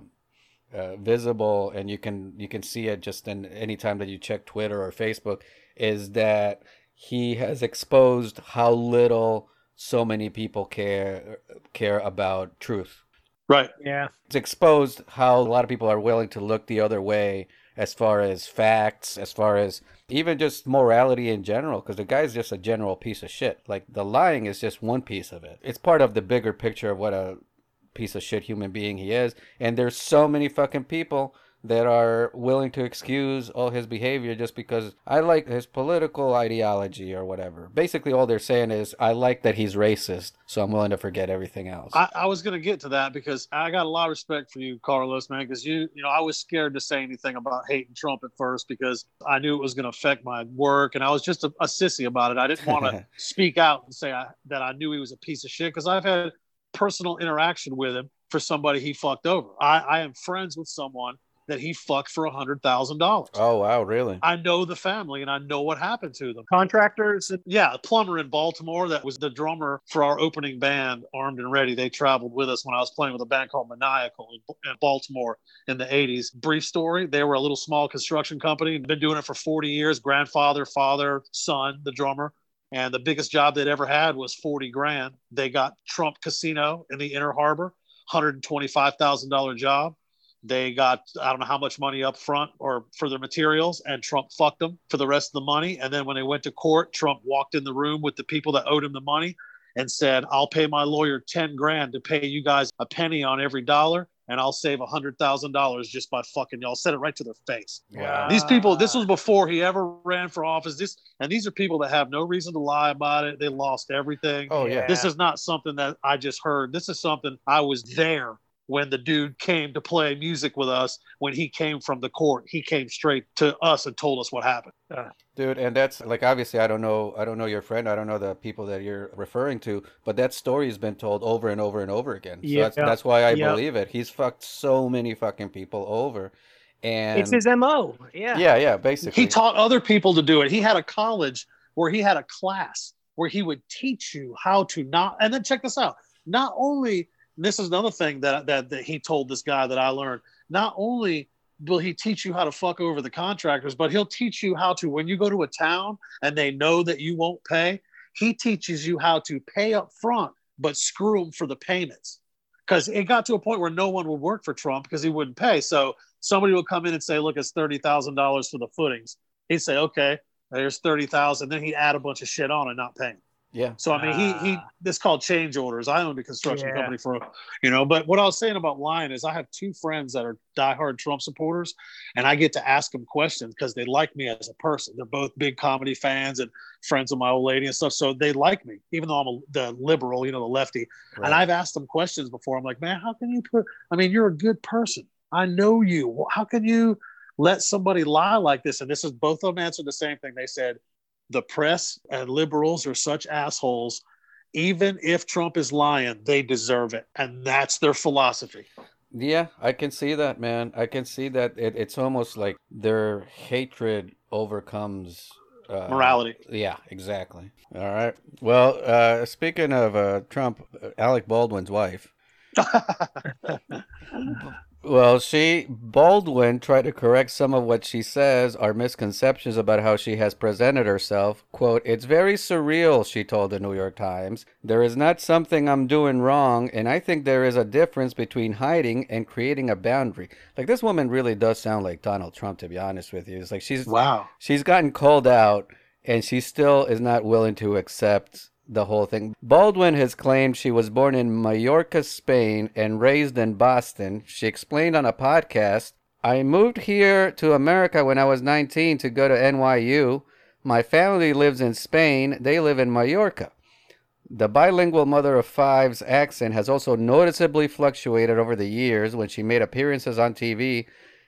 uh, visible, and you can you can see it just in any time that you check Twitter or Facebook, is that he has exposed how little so many people care care about truth Right. Yeah. it's exposed how a lot of people are willing to look the other way as far as facts, as far as even just morality in general, because the guy's just a general piece of shit. Like the lying is just one piece of it. It's part of the bigger picture of what a piece of shit human being he is. And there's so many fucking people that are willing to excuse all his behavior just because I like his political ideology or whatever. Basically, all they're saying is, I like that he's racist, so I'm willing to forget everything else. I, I was going to get to that because I got a lot of respect for you, Carlos, man. Because you, you know, I was scared to say anything about hating Trump at first because I knew it was going to affect my work, and I was just a, a sissy about it. I didn't want to speak out and say I, that I knew he was a piece of shit because I've had personal interaction with him for somebody he fucked over. I, I am friends with someone that he fucked for a hundred thousand dollars. oh wow, really? I know the family and I know what happened to them. Contractors. Yeah, a plumber in Baltimore that was the drummer for our opening band, Armed and Ready. They traveled with us when I was playing with a band called Maniacal in, in Baltimore in the 80s. Brief story they were a little small construction company, been doing it for 40 years. Grandfather, father, son, the drummer. And the biggest job they'd ever had was 40 grand. They got Trump Casino in the Inner Harbor, $125,000 job. They got I don't know how much money up front or for their materials, and Trump fucked them for the rest of the money. And then when they went to court, Trump walked in the room with the people that owed him the money and said, "I'll pay my lawyer ten grand to pay you guys a penny on every dollar, and I'll save a hundred thousand dollars just by fucking y'all." Said it right to their face. Wow. These people, this was before he ever ran for office. This and these are people that have no reason to lie about it. They lost everything. Oh yeah. This is not something that I just heard. This is something I was there when the dude came to play music with us. When he came from the court, he came straight to us and told us what happened. Dude, and that's like obviously I don't know I don't know your friend, I don't know the people that you're referring to, but that story's been told over and over and over again. So that's Yeah. that's why I Yeah. believe it. He's fucked so many fucking people over. And It's his mo. Yeah. Yeah, yeah, basically. He taught other people to do it. He had a college where he had a class where he would teach you how to not. And then check this out. Not only this is another thing that that, that he told this guy that I learned. Not only will he teach you how to fuck over the contractors, but he'll teach you how to when you go to a town and they know that you won't pay. He teaches you how to pay up front, but screw them for the payments. Because it got to a point where no one would work for Trump because he wouldn't pay. So somebody would come in and say, "Look, it's thirty thousand dollars for the footings." He'd say, "Okay, there's thirty thousand. Then he'd add a bunch of shit on and not paying. Yeah. So I mean, he he. Ah. This called change orders. I owned a construction Yeah. company for, you know. But what I was saying about lying is, I have two friends that are diehard Trump supporters, and I get to ask them questions because they like me as a person. They're both big comedy fans and friends of my old lady and stuff. So they like me, even though I'm a, the liberal, you know, the lefty. Right. And I've asked them questions before. I'm like, man, how can you put? I mean, you're a good person. I know you. How can you let somebody lie like this? And this is both of them answered the same thing. They said, the press and liberals are such assholes. Even if Trump is lying, they deserve it, and that's their philosophy. Yeah, I can see that, man. I can see that it, it's almost like their hatred overcomes uh, Morality. Yeah, exactly. All right. Well, uh, speaking of uh, Trump, uh, Alec Baldwin's wife. Well, she Baldwin tried to correct some of what she says are misconceptions about how she has presented herself. Quote, "It's very surreal," she told the New York Times. "There is not something I'm doing wrong, and I think there is a difference between hiding and creating a boundary." Like this woman really does sound like Donald Trump to be honest with you. It's like she's wow. she's gotten called out and she still is not willing to accept the whole thing. Baldwin has claimed she was born in Mallorca, Spain, and raised in Boston. She explained on a podcast I moved here to America when I was 19 to go to NYU. My family lives in Spain, they live in Mallorca. The bilingual mother of five's accent has also noticeably fluctuated over the years when she made appearances on TV.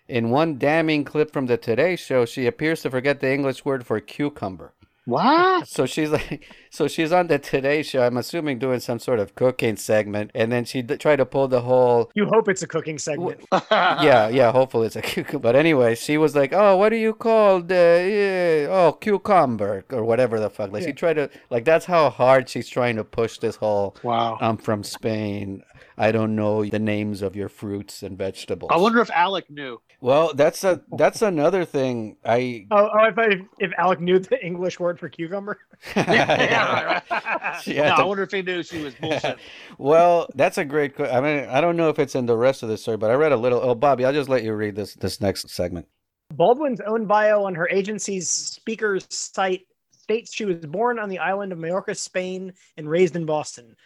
In one damning clip from the Today Show, she appears to forget the English word for cucumber. What? So she's like, so she's on the Today Show. I'm assuming doing some sort of cooking segment, and then she d- tried to pull the whole. You hope it's a cooking segment. Yeah, yeah. Hopefully it's a cucumber. But anyway, she was like, "Oh, what do you call the? Uh, yeah, oh, cucumber or whatever the fuck." Like she tried to, like that's how hard she's trying to push this whole. Wow. I'm from Spain. I don't know the names of your fruits and vegetables. I wonder if Alec knew. Well, that's a that's another thing. I Oh, oh if, if, if Alec knew the English word for cucumber. yeah, right. She no, had I wonder if he knew she was bullshit. well, that's a great. que- I mean, I don't know if it's in the rest of the story, but I read a little. Oh, Bobby, I'll just let you read this this next segment. Baldwin's own bio on her agency's speakers site states she was born on the island of Majorca, Spain, and raised in Boston.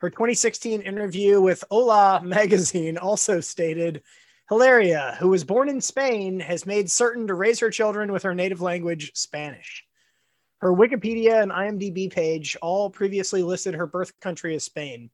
Her 2016 interview with Hola magazine also stated, Hilaria, who was born in Spain, has made certain to raise her children with her native language, Spanish. Her Wikipedia and IMDb page all previously listed her birth country as Spain.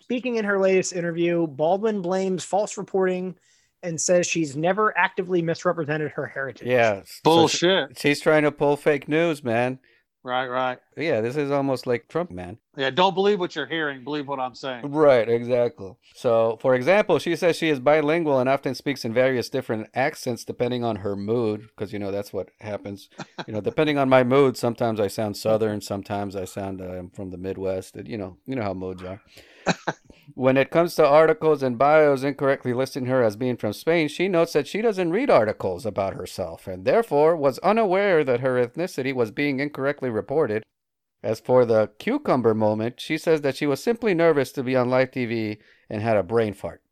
Speaking in her latest interview, Baldwin blames false reporting and says she's never actively misrepresented her heritage. Yeah. so she- Bullshit. she's trying to pull fake news, man. Right, right. Yeah, this is almost like Trump, man. Yeah, don't believe what you're hearing. Believe what I'm saying. Right, exactly. So, for example, she says she is bilingual and often speaks in various different accents depending on her mood, because you know that's what happens. You know, depending on my mood, sometimes I sound southern, sometimes I sound uh, I'm from the Midwest. And, you know, you know how moods are. When it comes to articles and bios incorrectly listing her as being from Spain, she notes that she doesn't read articles about herself and therefore was unaware that her ethnicity was being incorrectly reported. As for the cucumber moment, she says that she was simply nervous to be on live TV and had a brain fart.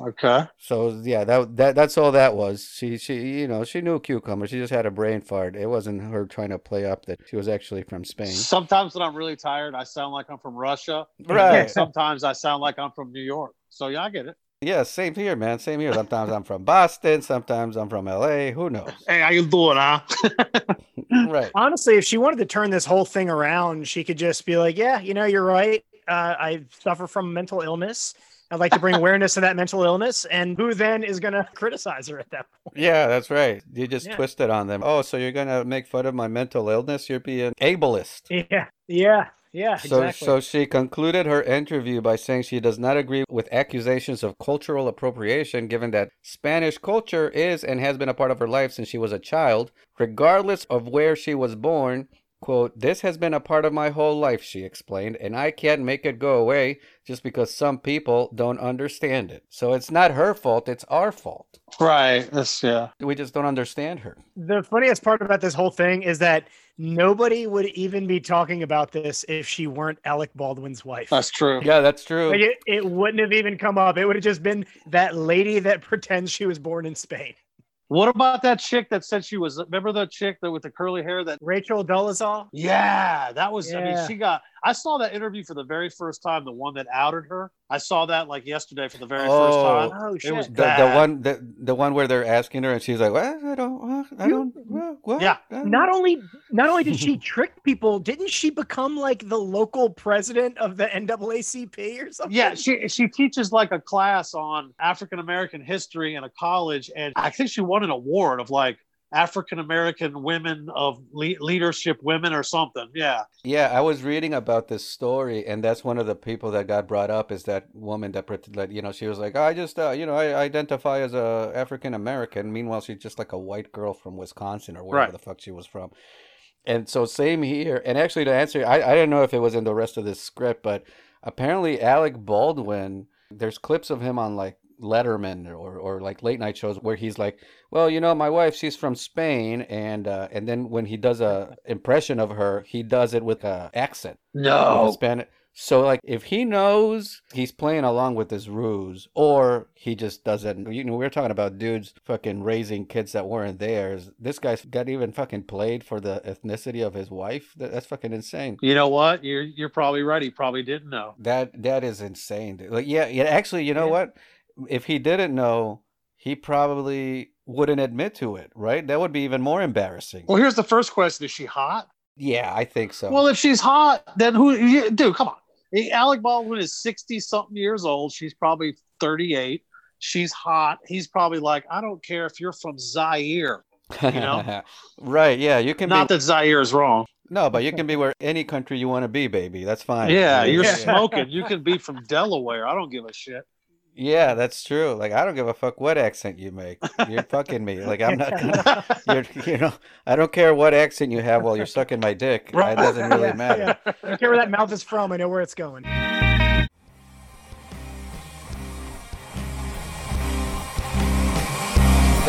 Okay. So yeah, that that that's all that was. She she you know she knew cucumber. She just had a brain fart. It wasn't her trying to play up that she was actually from Spain. Sometimes when I'm really tired, I sound like I'm from Russia. Right. Sometimes I sound like I'm from New York. So yeah, I get it. Yeah, same here, man. Same here. Sometimes I'm from Boston. Sometimes I'm from LA. Who knows? Hey, how you doing, huh? Right. Honestly, if she wanted to turn this whole thing around, she could just be like, "Yeah, you know, you're right. Uh, I suffer from mental illness. I'd like to bring awareness to that mental illness." And who then is going to criticize her at that point? Yeah, that's right. You just Yeah. twisted on them. Oh, so you're gonna make fun of my mental illness? You're being ableist. Yeah, yeah, yeah. So, Exactly. so she concluded her interview by saying she does not agree with accusations of cultural appropriation, given that Spanish culture is and has been a part of her life since she was a child, regardless of where she was born. Quote, this has been a part of my whole life, she explained, and I can't make it go away just because some people don't understand it. So it's not her fault, it's our fault. right. That's yeah. We just don't understand her. the funniest part about this whole thing is that nobody would even be talking about this if she weren't Alec Baldwin's wife. That's true. Yeah, that's true. Like it, it wouldn't have even come up. It would have just been that lady that pretends she was born in Spain. What about that chick that said she was? Remember the chick that with the curly hair? That Rachel Dolezal. yeah, that was. I mean, she got. I saw that interview for the very first time. The one that outed her. I saw that like yesterday for the very first Oh. time. Oh It was the, the one the, the one where they're asking her and she's like, well, I don't. What? I don't. What? what? Yeah. Don't-" not only not only did she trick people, didn't she become like the local president of the NAACP or something? Yeah, she she teaches like a class on African American history in a college, and I think she won an award of like African American women of le- leadership women or something. Yeah, Yeah, I was reading about this story, and that's one of the people that got brought up is that woman that you know, she was like, "Oh, I just, uh, you know, I identify as a African American. Meanwhile, she's just like a white girl from Wisconsin or wherever Right. the fuck she was from. And so same here. And actually, to answer, I, I didn't know if it was in the rest of this script, but apparently Alec Baldwin, there's clips of him on like Letterman or, or like late night shows where he's like, well, you know, my wife, she's from Spain, and uh, and then when he does a impression of her, he does it with a accent, no, Spanish. So like, if he knows he's playing along with this ruse, or he just doesn't, you know, we're talking about dudes fucking raising kids that weren't theirs. This guy's got even fucking played for the ethnicity of his wife. That, that's fucking insane. you know what? You're you're probably right. He probably didn't know. That that is insane. dude. Like, yeah, yeah. Actually, you know Yeah. what? If he didn't know, he probably wouldn't admit to it, right? That would be even more embarrassing. Well, here's the first question: Is she hot? Yeah, I think so. Well, if she's hot, then who? you- Dude, come on. Alec Baldwin is sixty something years old. She's probably thirty eight. She's hot. He's probably like, I don't care if you're from Zaire. you know? right? Yeah, you can Not be. that Zaire is wrong. No, but you can be where any country you want to be, baby. That's fine. Yeah, you're Yeah. smoking. You can be from Delaware. I don't give a shit. Yeah, that's true. Like I don't give a fuck what accent you make. You're fucking me. Like I'm not gonna. You're, you know, I don't care what accent you have while you're sucking my dick. Right. It doesn't really matter. yeah. I don't care where that mouth is from. I know where it's going.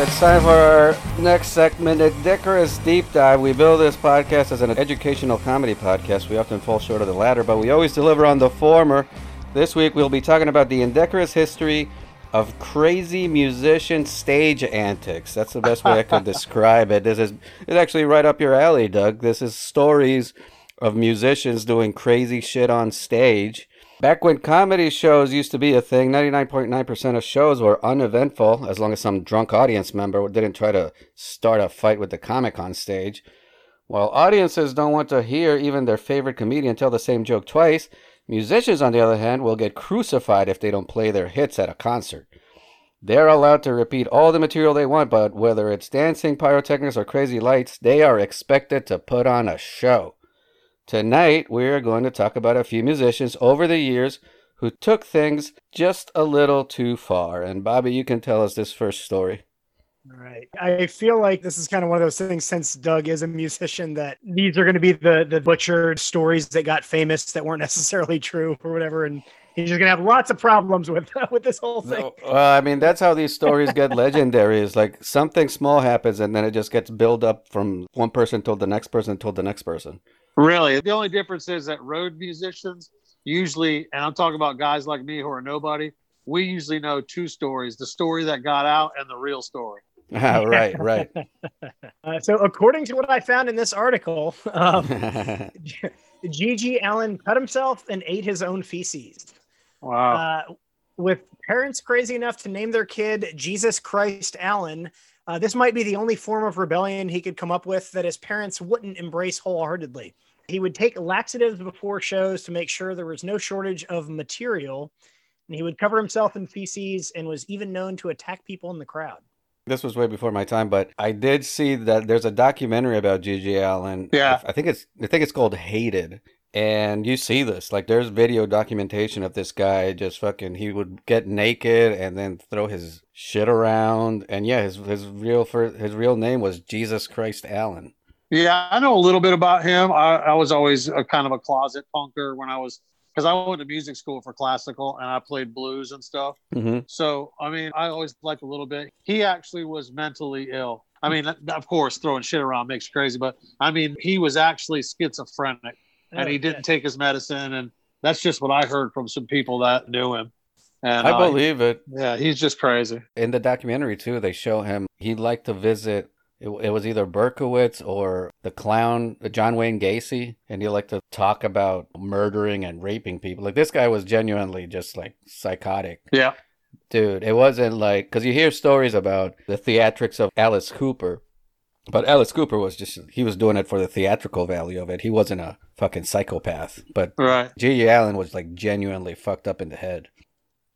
It's time for our next segment, a decorous deep dive. We build this podcast as an educational comedy podcast. We often fall short of the latter, but we always deliver on the former. This week we'll be talking about the indecorous history of crazy musician stage antics. That's the best way I could describe it. This is it's actually right up your alley, Doug. This is stories of musicians doing crazy shit on stage. Back when comedy shows used to be a thing, 99.9% of shows were uneventful as long as some drunk audience member didn't try to start a fight with the comic on stage. While audiences don't want to hear even their favorite comedian tell the same joke twice, musicians, on the other hand, will get crucified if they don't play their hits at a concert. They're allowed to repeat all the material they want, but whether it's dancing, pyrotechnics, or crazy lights, they are expected to put on a show. Tonight, we're going to talk about a few musicians over the years who took things just a little too far. And Bobby, you can tell us this first story. Right. I feel like this is kind of one of those things since Doug is a musician that these are going to be the the butchered stories that got famous that weren't necessarily true or whatever and he's just going to have lots of problems with with this whole thing. No, well, I mean, that's how these stories get legendary. Is like something small happens and then it just gets built up from one person told the next person told the next person. Really, the only difference is that road musicians usually, and I'm talking about guys like me who are nobody, we usually know two stories: the story that got out and the real story. Ah, right, right. Uh, so, according to what I found in this article, um, GG Allin cut himself and ate his own feces. Wow. Uh, with parents crazy enough to name their kid Jesus Christ Allin, uh, this might be the only form of rebellion he could come up with that his parents wouldn't embrace wholeheartedly. He would take laxatives before shows to make sure there was no shortage of material, and he would cover himself in feces and was even known to attack people in the crowd. This was way before my time, but I did see that there's a documentary about GG Allin. Yeah. I think it's I think it's called Hated. And you see this, like there's video documentation of this guy just fucking he would get naked and then throw his shit around. And yeah, his his real first, his real name was Jesus Christ Allin. Yeah, I know a little bit about him. I, I was always a kind of a closet punker when I was because I went to music school for classical and I played blues and stuff. Mm-hmm. So I mean, I always liked a little bit. He actually was mentally ill. I mean, of course, throwing shit around makes you crazy, but I mean, he was actually schizophrenic and he didn't take his medicine, and that's just what I heard from some people that knew him. And I uh, believe it. yeah, he's just crazy. In the documentary too, they show him he liked to visit. It, it was either Berkowitz or the clown, uh, John Wayne Gacy, and he liked to talk about murdering and raping people. Like this guy was genuinely just like psychotic, Yeah, dude. It wasn't like because you hear stories about the theatrics of Alice Cooper, but Alice Cooper was just he was doing it for the theatrical value of it. He wasn't a fucking psychopath, but right. G.G. Allin was like genuinely fucked up in the head.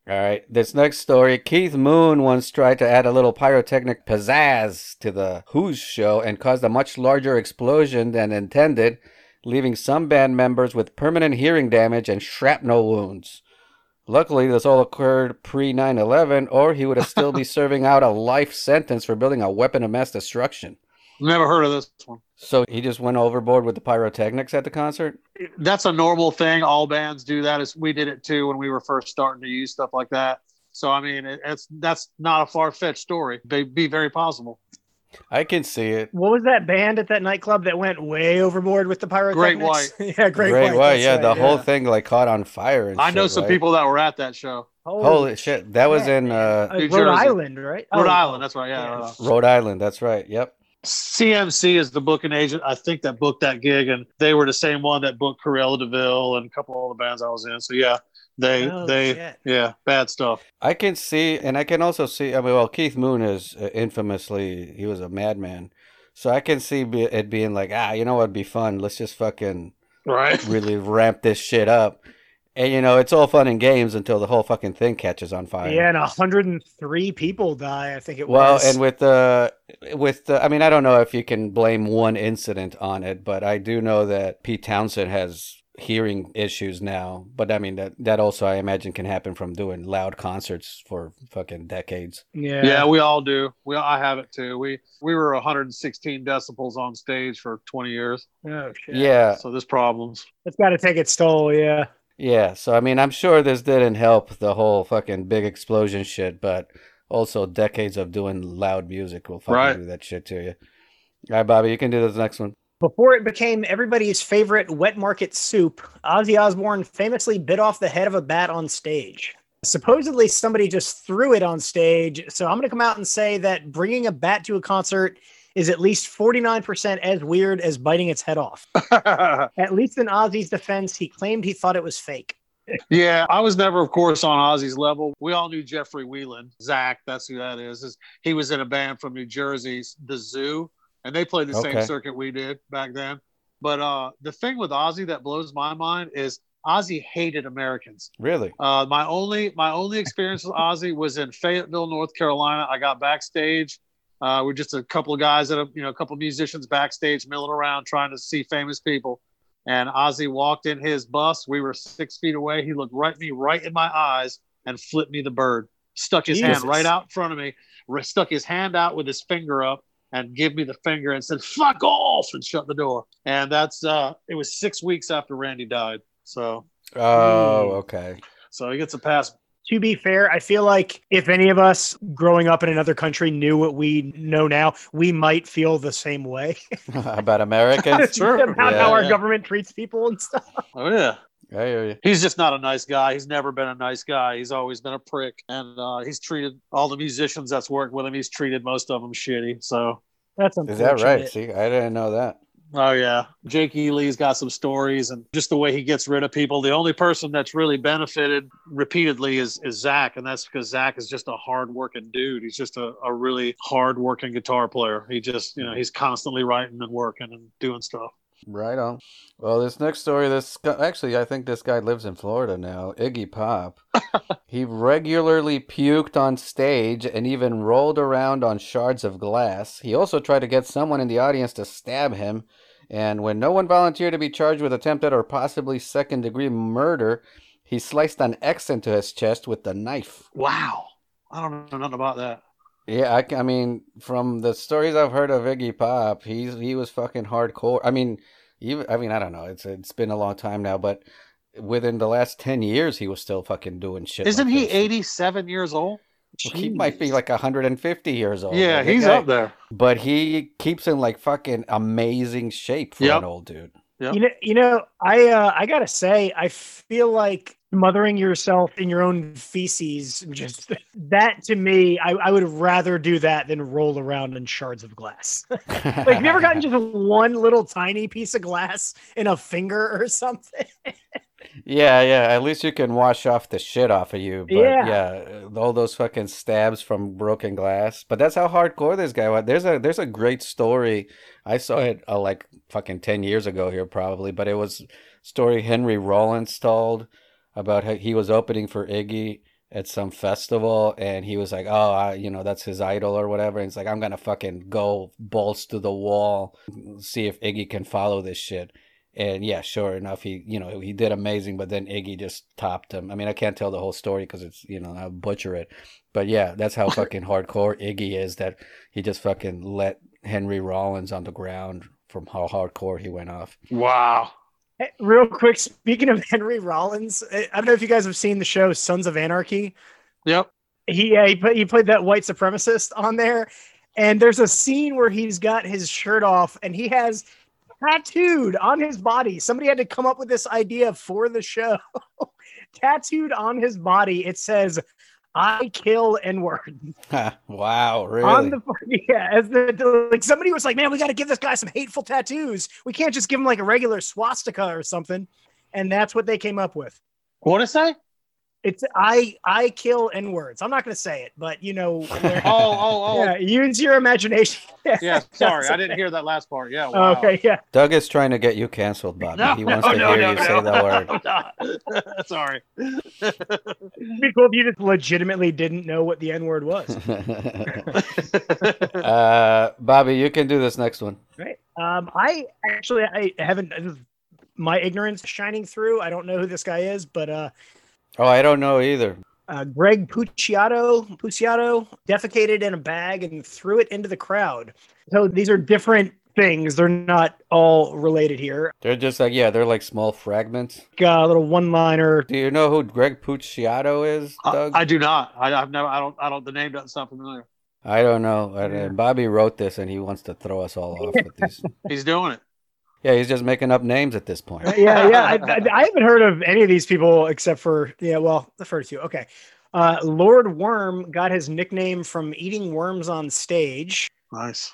All right, this next story Keith Moon once tried to add a little pyrotechnic pizzazz to the Who's show and caused a much larger explosion than intended, leaving some band members with permanent hearing damage and shrapnel wounds. Luckily, this all occurred pre 9 11, or he would have still be serving out a life sentence for building a weapon of mass destruction. Never heard of this one. So he just went overboard with the pyrotechnics at the concert? That's a normal thing. All bands do that. Is we did it too when we were first starting to use stuff like that. So I mean, it, it's that's not a far fetched story. They be very possible. I can see it. What was that band at that nightclub that went way overboard with the pyrotechnics? Great White. yeah, Great, Great White. White, yeah, right, the whole thing like caught on fire. And I know some right? people that were at that show. Holy shit, that was in uh, Uh, Rhode Jersey. Island, right? Rhode Oh, Island. That's right. Yeah. yeah. Rhode Island. That's right. Yep. CMC is the booking agent. I think that booked that gig, and they were the same one that booked Corella Deville and a couple of the bands I was in. So yeah, they Oh, they shit. yeah, bad stuff. I can see, and I can also see. I mean, well, Keith Moon is uh, infamously he was a madman, so I can see it being like, ah, you know what'd be fun? Let's just fucking Right. really ramp this shit up, and you know, it's all fun and games until the whole fucking thing catches on fire. Yeah, and 103 people die. I think it Well, was. Well, and with the with the, I mean, I don't know if you can blame one incident on it, but I do know that Pete Townshend has hearing issues now. But I mean that that also I imagine can happen from doing loud concerts for fucking decades. yeah, Yeah, we all do. We I have it too. We we were 116 decibels on stage for 20 years. Oh shit. Yeah, So there's problems. it's got to take its toll. Yeah. Yeah. So I mean, I'm sure this didn't help the whole fucking big explosion shit, but also decades of doing loud music will fucking Right. do that shit to you. All right, Bobby, you can do this next one. Before it became everybody's favorite wet market soup, Ozzy Osbourne famously bit off the head of a bat on stage. Supposedly, somebody just threw it on stage. So I'm going to come out and say that bringing a bat to a concert is at least 49% as weird as biting its head off. At least in Ozzy's defense, he claimed he thought it was fake. Yeah, I was never, of course, on Ozzy's level. We all knew Jeffrey Wielandt, Zakk. That's who that is. is. He was in a band from New Jersey's The Zoo, and they played the Okay. same circuit we did back then. But uh, the thing with Ozzy that blows my mind is Ozzy hated Americans. Really? Uh, my only my only experience with Ozzy was in Fayetteville, North Carolina. I got backstage. Uh, we're just a couple of guys that are, you know, a couple of musicians backstage milling around trying to see famous people. And Ozzy walked in his bus. We were six feet away. He looked right at me, right in my eyes, and flipped me the bird. Stuck his Jesus. hand right out in front of me. re- Stuck his hand out with his finger up and give me the finger and said "fuck off" and shut the door. And that's uh, it was six weeks after Randy died. So Oh, Hmm. okay. so he gets a pass to be fair, I feel like if any of us growing up in another country knew what we know now, we might feel the same way About Americans? Sure. about Yeah, how our yeah. government treats people and stuff. Oh yeah. I hear you. He's just not a nice guy. He's never been a nice guy. He's always been a prick, and uh, he's treated all the musicians that's worked with him. He's treated most of them shitty. So, That's unfortunate. Is that right? See, I didn't know that. Oh yeah, Jake Ely's got some stories, and just the way he gets rid of people. The only person that's really benefited repeatedly is is Zakk, and that's because Zakk is just a hard-working dude. He's just a, a really hard-working guitar player. He just, you know, he's constantly writing and working and doing stuff. Right on. Well, this next story, this actually, I think this guy lives in Florida now. Iggy Pop. he regularly puked on stage and even rolled around on shards of glass. He also tried to get someone in the audience to stab him. And when no one volunteered to be charged with attempted or possibly second degree murder, he sliced an X into his chest with the knife. Wow, I don't know nothing about that. Yeah, I mean, from the stories I've heard of Iggy Pop, he's he was fucking hardcore. I mean, even I mean, I don't know. It's it's been a long time now, but within the last ten years, he was still fucking doing shit. Isn't like he 87 years old? Well, he might be like 150 years old. yeah, Like, he's guy- up there. But he keeps in like fucking amazing shape for Yep. an old dude. Yep. You know, you know, I uh, I gotta say, I feel like smothering yourself in your own feces. Just that to me, I, I would rather do that than roll around in shards of glass. like, have you ever gotten just one little tiny piece of glass in a finger or something? Yeah, yeah. At least you can wash off the shit off of you. But Yeah. yeah, all those fucking stabs from broken glass. But that's how hardcore this guy was. There's a there's a great story. I saw it uh, like fucking ten years ago here probably, but it was story Henry Rollins told about how he was opening for Iggy at some festival and he was like, "Oh, I, you know, that's his idol or whatever." And he's like, "I'm gonna fucking go balls to the wall, see if Iggy can follow this shit." And yeah, sure enough, he you know he did amazing, but then Iggy just topped him. I mean, I can't tell the whole story because it's you know I'll butcher it, but yeah, that's how fucking hardcore Iggy is. That he just fucking let Henry Rollins on the ground from how hardcore he went off. Wow. Real quick, speaking of Henry Rollins, I I don't know if you guys have seen the show Sons of Anarchy. Yep. he he, put, he played that white supremacist on there and there's a scene where he's got his shirt off and he has tattooed on his body somebody had to come up with this idea for the show tattooed on his body it says i kill n-word wow, really? on the yeah as the like somebody was like man we got to give this guy some hateful tattoos we can't just give him like a regular swastika or something and that's what they came up with What did it say? It's I I kill n words. I'm not going to say it, but you know. Oh, oh, oh. yeah, use your imagination. Yeah. Sorry, I didn't hear that last part. Yeah. Wow. Okay, yeah. Doug is trying to get you canceled, Bobby. No, he wants no, to no, hear no, you no. say that word. Sorry. It'd be cool if you just legitimately didn't know what the n word was. uh, Bobby, you can do this next one. right. Um, I actually I haven't. My ignorance shining through. I don't know who this guy is, but uh, Oh, I don't know either. uh, Greg Puciato Puciato defecated in a bag and threw it into the crowd. So these are different things. They're not all related here. They're just like yeah, they're like small fragments. Like, a little one-liner. Do you know who Greg Puciato is, I, Doug? I do not. I, I've never. I don't. I don't. The name doesn't sound familiar. I don't know. And, uh, Yeah. Bobby wrote this, and he wants to throw us all off with these. He's doing it. Yeah, he's just making up names at this point. yeah, yeah. I, I, I haven't heard of any of these people except for yeah. Well, the first two. Okay. Uh, Lord Worm got his nickname from eating worms on stage. Nice.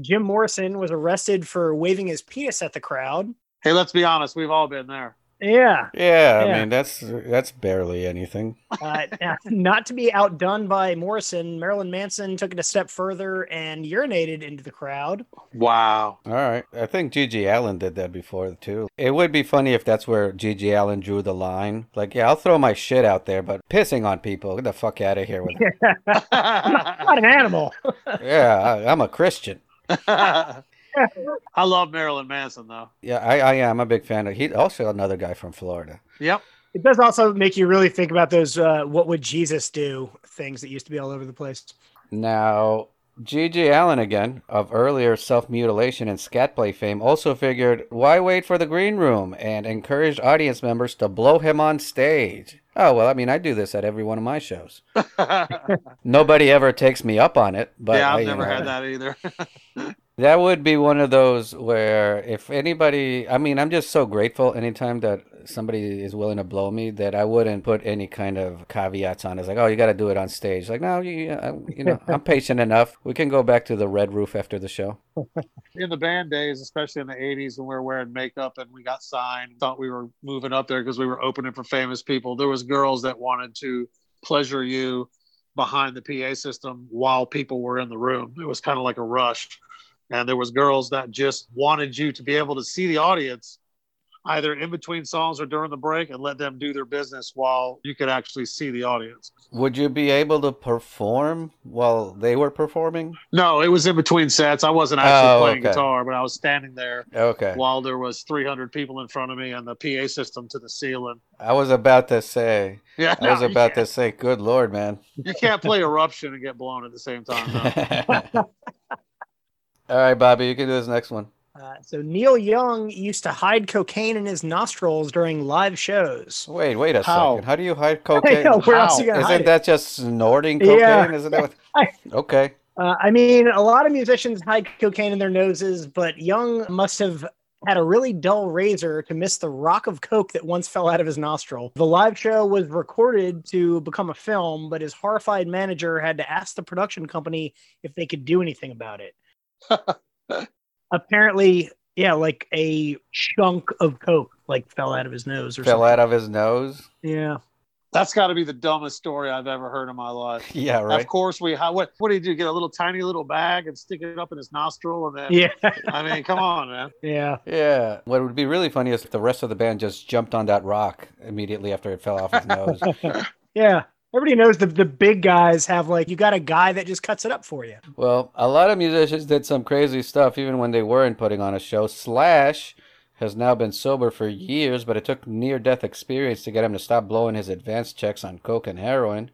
Jim Morrison was arrested for waving his penis at the crowd. Hey, let's be honest. We've all been there. Yeah. Yeah, I Yeah. mean that's that's barely anything. Uh, not to be outdone by Morrison, Marilyn Manson took it a step further and urinated into the crowd. Wow. All right, I think GG Allin did that before too. It would be funny if that's where GG Allin drew the line. Like, yeah, I'll throw my shit out there, but pissing on people, get the fuck out of here with it. Not an animal. yeah, I, I'm a Christian. I love Marilyn Manson though. Yeah, I, I am a big fan of. He also another guy from Florida. Yep. It does also make you really think about those uh, "What would Jesus do?" things that used to be all over the place. Now, GG Allin again, of earlier self mutilation and scat play fame, also figured, why wait for the green room? And encouraged audience members to blow him on stage. Oh, well, I mean, I do this at every one of my shows. Nobody ever takes me up on it, but yeah, I, I've you never know, had that either. That would be one of those where if anybody, I mean, I'm just so grateful anytime that somebody is willing to blow me that I wouldn't put any kind of caveats on it. It's like, oh, you got to do it on stage. Like, no, you, uh, you know, I'm patient enough. We can go back to the red roof after the show. in the band days, especially in the 80s when we were wearing makeup and we got signed, thought we were moving up there because we were opening for famous people. There was girls that wanted to pleasure you behind the PA system while people were in the room. It was kind of like a rush. And there was girls that just wanted you to be able to see the audience either in between songs or during the break and let them do their business while you could actually see the audience. Would you be able to perform while they were performing? No, it was in between sets. I wasn't actually Oh, playing okay. guitar, but I was standing there Okay. while there was 300 people in front of me and the PA system to the ceiling. I was about to say, Yeah, I was no, you about to say, good Lord, man. You can't play Eruption and get blown at the same time. No. All right, Bobby, you can do this next one. Uh, so Neil Young used to hide cocaine in his nostrils during live shows. Wait, wait a How? second. How do you hide cocaine? know, where else How? you gonna hide Isn't it? that just snorting cocaine? Yeah. Isn't that what... Okay. Uh, I mean, a lot of musicians hide cocaine in their noses, but Young must have had a really dull razor to miss the rock of coke that once fell out of his nostril. The live show was recorded to become a film, but his horrified manager had to ask the production company if they could do anything about it. Apparently, yeah, like a chunk of coke like fell out of his nose or Fell something. out of his nose. Yeah. That's got to be the dumbest story I've ever heard in my life. Yeah, right. Of course, we how, what what did he do? Get a little tiny little bag and stick it up in his nostril, and then Yeah. I mean, come on, man. yeah. Yeah. What would be really funny is if the rest of the band just jumped on that rock immediately after it fell off his nose. Yeah. Everybody knows the, the big guys have like, you got a guy that just cuts it up for you. Well, a lot of musicians did some crazy stuff even when they weren't putting on a show. Slash has now been sober for years, but it took near death experience to get him to stop blowing his advance checks on coke and heroin.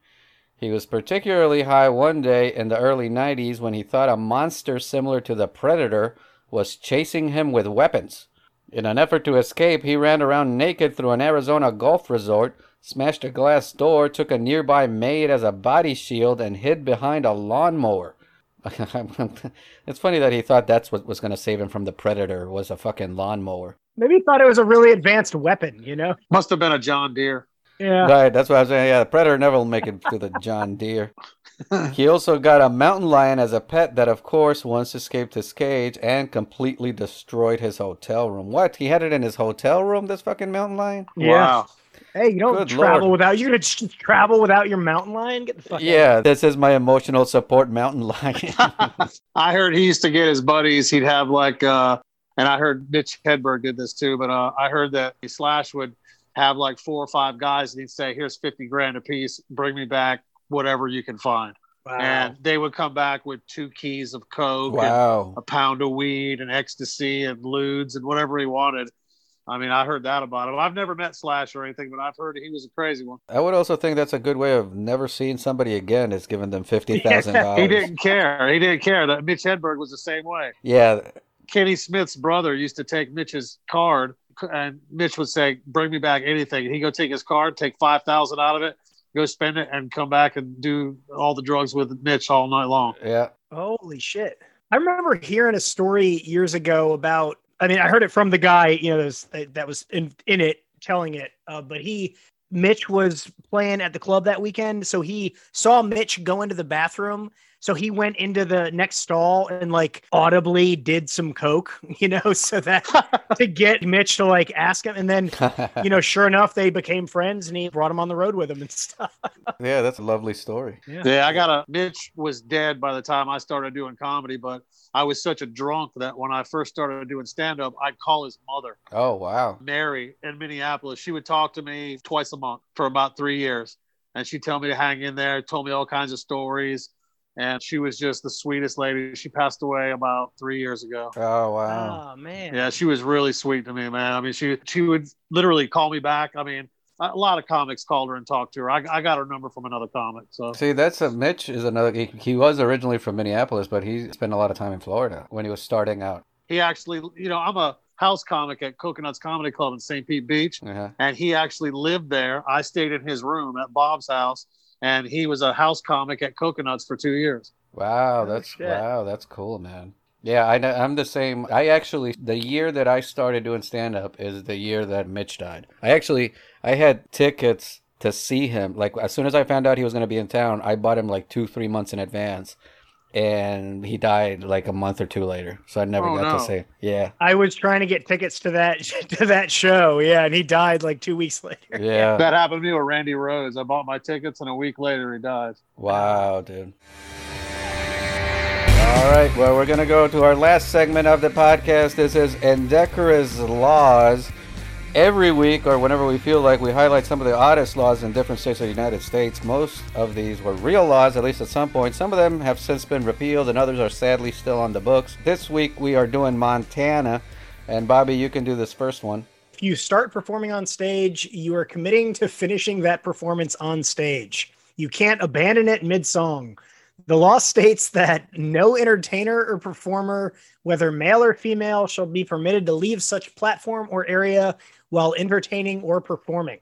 He was particularly high one day in the early 90s when he thought a monster similar to the Predator was chasing him with weapons. In an effort to escape, he ran around naked through an Arizona golf resort, smashed a glass door, took a nearby maid as a body shield, and hid behind a lawnmower. it's funny that he thought that's what was going to save him from the predator was a fucking lawnmower. Maybe he thought it was a really advanced weapon, you know? Must have been a John Deere. Yeah. Right, that's what I was saying. Yeah, the predator never will make it to the John Deere. he also got a mountain lion as a pet that, of course, once escaped his cage and completely destroyed his hotel room. What? He had it in his hotel room, this fucking mountain lion? Yeah. Wow. Hey, you don't Good travel Lord. without you're gonna just travel without your mountain lion? Get the fuck out. Yeah, this is my emotional support mountain lion. I heard he used to get his buddies. He'd have like, uh, and I heard Mitch Hedberg did this too. But uh, I heard that Slash would have like four or five guys, and he'd say, "Here's fifty grand a piece. Bring me back whatever you can find." Wow. And they would come back with two keys of coke, and wow. a pound of weed, and ecstasy, and ludes, and whatever he wanted. I mean, I heard that about him. I've never met Slash or anything, but I've heard he was a crazy one. I would also think that's a good way of never seeing somebody again is giving them $50,000. He didn't care. He didn't care. That Mitch Hedberg was the same way. Yeah, Kenny Smith's brother used to take Mitch's card, and Mitch would say, "Bring me back anything." And he'd go take his card, take five thousand out of it, go spend it, and come back and do all the drugs with Mitch all night long. yeah. Holy shit. I remember hearing a story years ago about, I mean, I heard it from the guy, you know, that was, that was in, in it telling it, uh, but he, Mitch was playing at the club that weekend. So he saw Mitch go into the bathroom So he went into the next stall and like audibly did some coke, you know, so that to get Mitch to like ask him. And then, you know, sure enough, they became friends and he brought him on the road with him and stuff. yeah, that's a lovely story. Yeah, I got a Mitch was dead by the time I started doing comedy, but I was such a drunk that when I first started doing stand up, I'd call his mother, Oh wow. Mary, in Minneapolis. She would talk to me twice a month for about three years. And she'd tell me to hang in there, told me all kinds of stories. And she was just the sweetest lady. She passed away about three years ago. Oh wow. Oh man. Yeah, she was really sweet to me, man. I mean, she she would literally call me back. I mean, a lot of comics called her and talked to her. I, I got her number from another comic. So See, that's a Mitch is another. He, he was originally from Minneapolis, but he spent a lot of time in Florida when he was starting out. he actually, you know, I'm a house comic at Coconuts Comedy Club in St. Pete Beach, Uh-huh. and he actually lived there. I stayed in his room at Bob's house, and he was a house comic at Coconuts for two years. Wow, that's shit. wow, that's cool, man. Yeah, I know, I'm the same. I actually the year that I started doing stand up is the year that Mitch died. I actually I had tickets to see him. Like as soon as I found out he was going to be in town, I bought him like 2 3 months in advance. And he died like a month or two later. So I never Oh, got no. to see. Yeah. I was trying to get tickets to that to that show. Yeah, and he died like two weeks later. Yeah. That happened to me with Randy Rhoads. I bought my tickets, and a week later he died. Wow, dude. All right, well, we're going to go to our last segment of the podcast. This is Indecorous Laws. Every week, or whenever we feel like, we highlight some of the oddest laws in different states of the United States. Most of these were real laws, at least at some point. Some of them have since been repealed, and others are sadly still on the books. This week, we are doing Montana. And Bobby, you can do this first one. If you start performing on stage, you are committing to finishing that performance on stage. You can't abandon it mid song. The law states that no entertainer or performer, whether male or female, shall be permitted to leave such platform or area while entertaining or performing.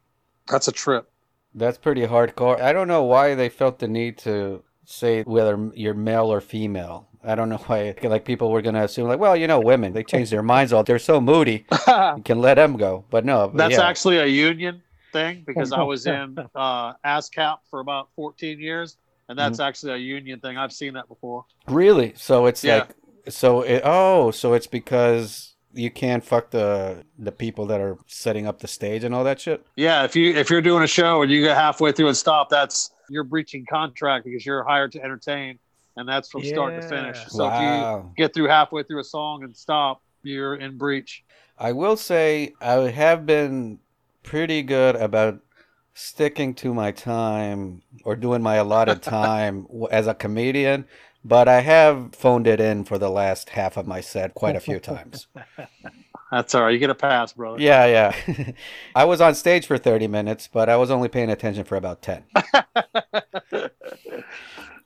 That's a trip. That's pretty hardcore. I don't know why they felt the need to say whether you're male or female. I don't know why. Like people were gonna assume, like, well, you know, women they change their minds all. They're so moody, you can let them go. But no, but That's yeah. actually a union thing because I was in uh, ASCAP for about 14 years, and mm-hmm. that's actually a union thing. I've seen that before. really. So it's Yeah. like, so it, oh, so it's because you can't fuck the the people that are setting up the stage and all that shit. Yeah, if you if you're doing a show and you get halfway through and stop, that's you're breaching contract because you're hired to entertain, and that's from start to finish. Yeah. So if you get through halfway through a song and stop, you're in breach. I will say I have been pretty good about sticking to my time or doing my allotted time as a comedian, but I have phoned it in for the last half of my set quite a few times. That's all right. You get a pass, brother. Yeah, yeah. I was on stage for 30 minutes, but I was only paying attention for about 10.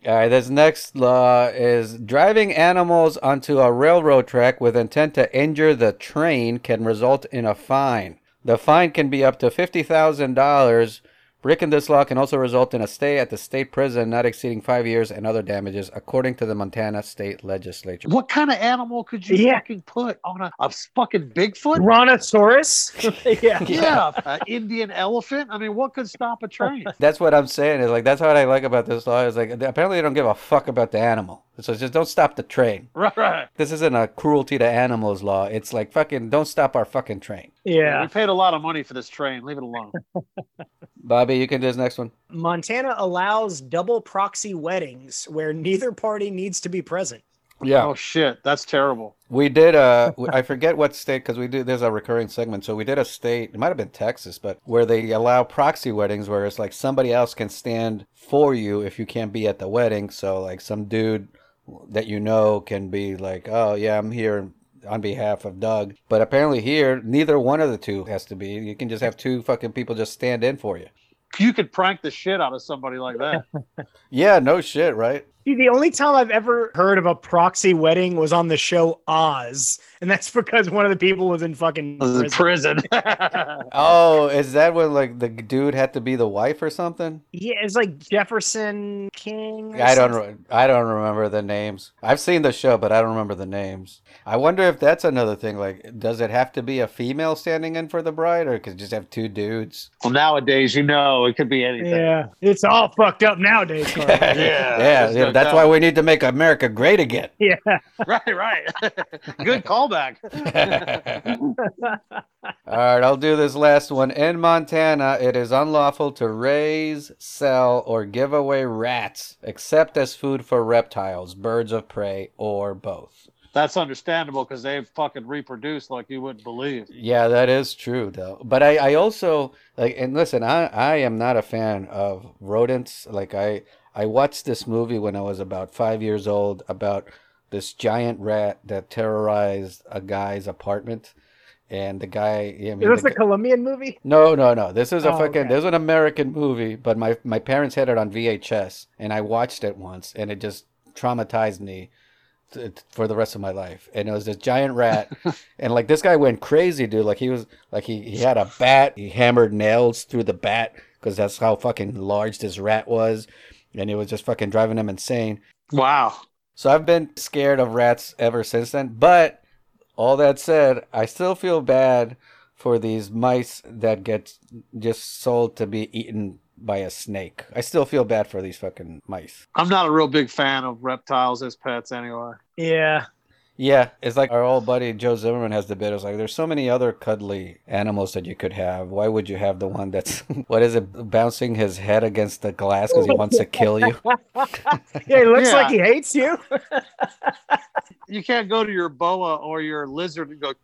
All right, this next law is driving animals onto a railroad track with intent to injure the train can result in a fine. The fine can be up to $50,000. Breaking this law can also result in a stay at the state prison not exceeding five years and other damages, according to the Montana state legislature. What kind of animal could you Yeah. fucking put on a, a fucking Bigfoot? Brontosaurus? yeah. Yeah, an Indian elephant. I mean, what could stop a train? That's what I'm saying. Is like that's what I like about this law. Is like apparently they don't give a fuck about the animal. So just don't stop the train. right, right. This isn't a cruelty to animals law. It's like fucking don't stop our fucking train. Yeah. We paid a lot of money for this train. Leave it alone. Bobby, you can do this next one. Montana allows double proxy weddings where neither party needs to be present. Yeah, Oh shit, that's terrible. we did. Uh, I forget what state because we do. There's a recurring segment. So we did a state. It might have been Texas, but where they allow proxy weddings, where it's like somebody else can stand for you if you can't be at the wedding. So like some dude that you know can be like, oh yeah, I'm here on behalf of Doug. But apparently here, neither one of the two has to be. You can just have two fucking people just stand in for you. You could prank the shit out of somebody like that. Yeah, no shit, right? See, the only time I've ever heard of a proxy wedding was on the show Oz, and that's because one of the people was in fucking In prison. prison. Oh, is that when like the dude had to be the wife or something? Yeah, it's like Jefferson King. or I don't. Re- I don't remember the names. I've seen the show, but I don't remember the names. I wonder if that's another thing. Like, does it have to be a female standing in for the bride, or could it just have two dudes? well, nowadays, you know, it could be anything. Yeah, it's all fucked up nowadays. Yeah, yeah. yeah no That's why we need to make America great again. Yeah. Right, right. Good callback. All right, I'll do this last one. In Montana, it is unlawful to raise, sell, or give away rats except as food for reptiles, birds of prey, or both. That's understandable because they've fucking reproduce like you wouldn't believe. Yeah, that is true though. But I, I also like and listen, I, I am not a fan of rodents. Like I I watched this movie when I was about five years old about this giant rat that terrorized a guy's apartment. And the guy I mean, Is this a Colombian movie? No, no, no. This is a Oh, fucking. okay. This is an American movie, but my my parents had it on VHS, and I watched it once, and it just traumatized me for the rest of my life. And it was this giant rat, and like this guy went crazy, dude. Like he was like he he had a bat. He hammered nails through the bat because that's how fucking large this rat was, and it was just fucking driving him insane. Wow. So I've been scared of rats ever since then. But all that said, I still feel bad for these mice that get just sold to be eaten by a snake. I still feel bad for these fucking mice. I'm not a real big fan of reptiles as pets anyway. Yeah. Yeah, it's like our old buddy Joe Zimmerman has the bit. It's like there's so many other cuddly animals that you could have. Why would you have the one that's what is it bouncing his head against the glass because he wants to kill you? Yeah, he looks Yeah. like he hates you. You can't go to your boa or your lizard and go,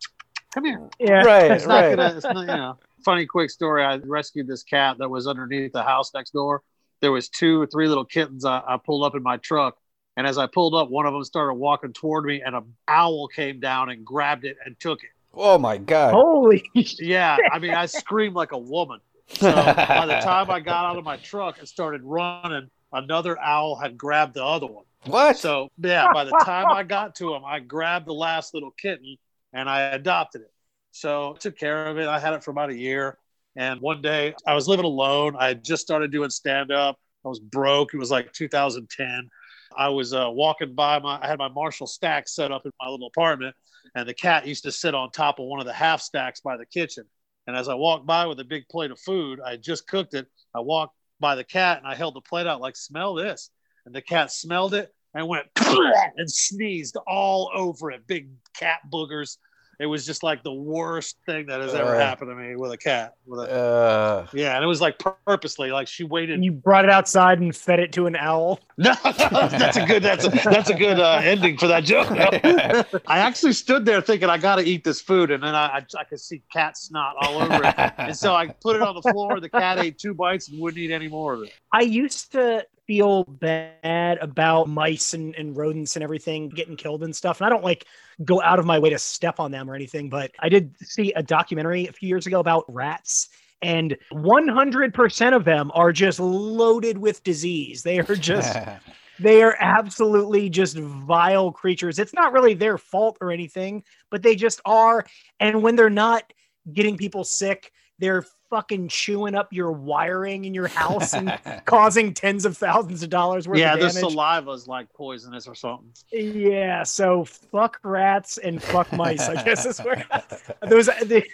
come here. Yeah. Right, It's not right. gonna, it's not, you know. Funny quick story. I rescued this cat that was underneath the house next door. There was two or three little kittens. I, I pulled up in my truck, and as I pulled up, one of them started walking toward me, and a owl came down and grabbed it and took it. Oh my god! Holy Yeah, I mean, I screamed like a woman. So by the time I got out of my truck and started running, another owl had grabbed the other one. what? So yeah, by the time I got to him, I grabbed the last little kitten and I adopted it. So I took care of it. I had it for about a year. And one day I was living alone. I had just started doing stand up. I was broke. It was like 2010. I was uh, walking by my, I had my Marshall stack set up in my little apartment, and the cat used to sit on top of one of the half stacks by the kitchen. And as I walked by with a big plate of food, I just cooked it. I walked by the cat and I held the plate out like, smell this. And the cat smelled it and went and sneezed all over it, big cat boogers. It was just like the worst thing that has ever Uh. happened to me with a cat. With a, Uh, yeah, and it was like purposely, like she waited. You brought it outside and fed it to an owl. No, that's a good. That's a that's a good uh, ending for that joke. I actually stood there thinking I got to eat this food, and then I, I I could see cat snot all over it, and so I put it on the floor. The cat ate two bites and wouldn't eat any more of it. I used to feel bad about mice and, and rodents and everything getting killed and stuff. And I don't like go out of my way to step on them or anything, but I did see a documentary a few years ago about rats. And 100% of them are just loaded with disease. They are just, they are absolutely just vile creatures. It's not really their fault or anything, but they just are. And when they're not getting people sick, they're fucking chewing up your wiring in your house and causing tens of thousands of dollars worth yeah, of the damage. saliva's like poisonous or something. yeah, so fuck rats and fuck mice. I guess is where those. The,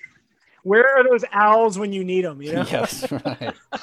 where are those owls when you need them? You know. yes, right.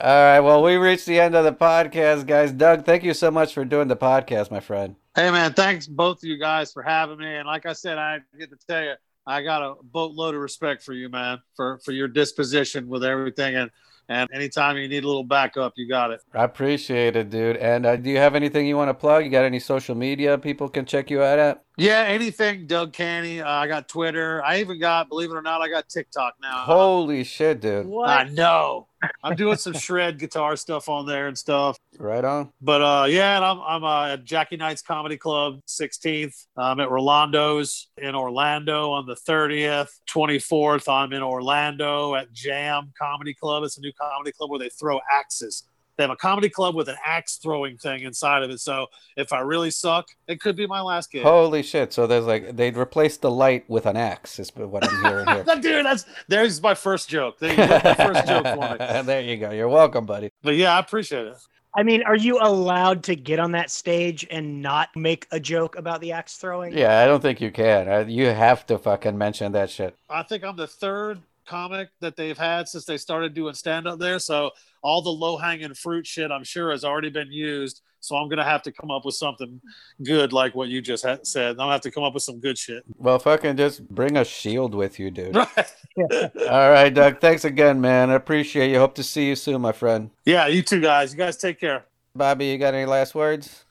All right. Well, we reached the end of the podcast, guys. Doug, thank you so much for doing the podcast, my friend. Hey man, thanks both of you guys for having me. And like I said, I get to tell you, I got a boatload of respect for you, man, for for your disposition with everything. And and anytime you need a little backup, you got it. I appreciate it, dude. And uh, do you have anything you want to plug? You got any social media people can check you out at? Yeah, anything, Doug Canny. Uh, I got Twitter. I even got, believe it or not, I got TikTok now. Holy shit, dude. What? I know. I'm doing some shred guitar stuff on there and stuff. Right on. But uh, yeah, and I'm I'm uh, at Jackie Knight's Comedy Club, 16th. I'm at Rolando's in Orlando on the 30th. 24th, I'm in Orlando at Jam Comedy Club. It's a new comedy club where they throw axes. They have a comedy club with an axe throwing thing inside of it. So if I really suck, it could be my last gig. Holy shit. So there's like, they'd replace the light with an axe, is what I'm hearing here. Dude, that's there's my first joke. There you go. First joke for me. there you go. You're welcome, buddy. But yeah, I appreciate it. I mean, are you allowed to get on that stage and not make a joke about the axe throwing? Yeah, I don't think you can. You have to fucking mention that shit. I think I'm the third comic that they've had since they started doing stand up there. So all the low hanging fruit shit, I'm sure, has already been used. So I'm gonna have to come up with something good, like what you just ha- said. I'm gonna have to come up with some good shit. Well, fucking just bring a shield with you, dude. Right. All right, Doug. Thanks again, man. I appreciate you. Hope to see you soon, my friend. Yeah, you too, guys. You guys take care. Bobby, you got any last words?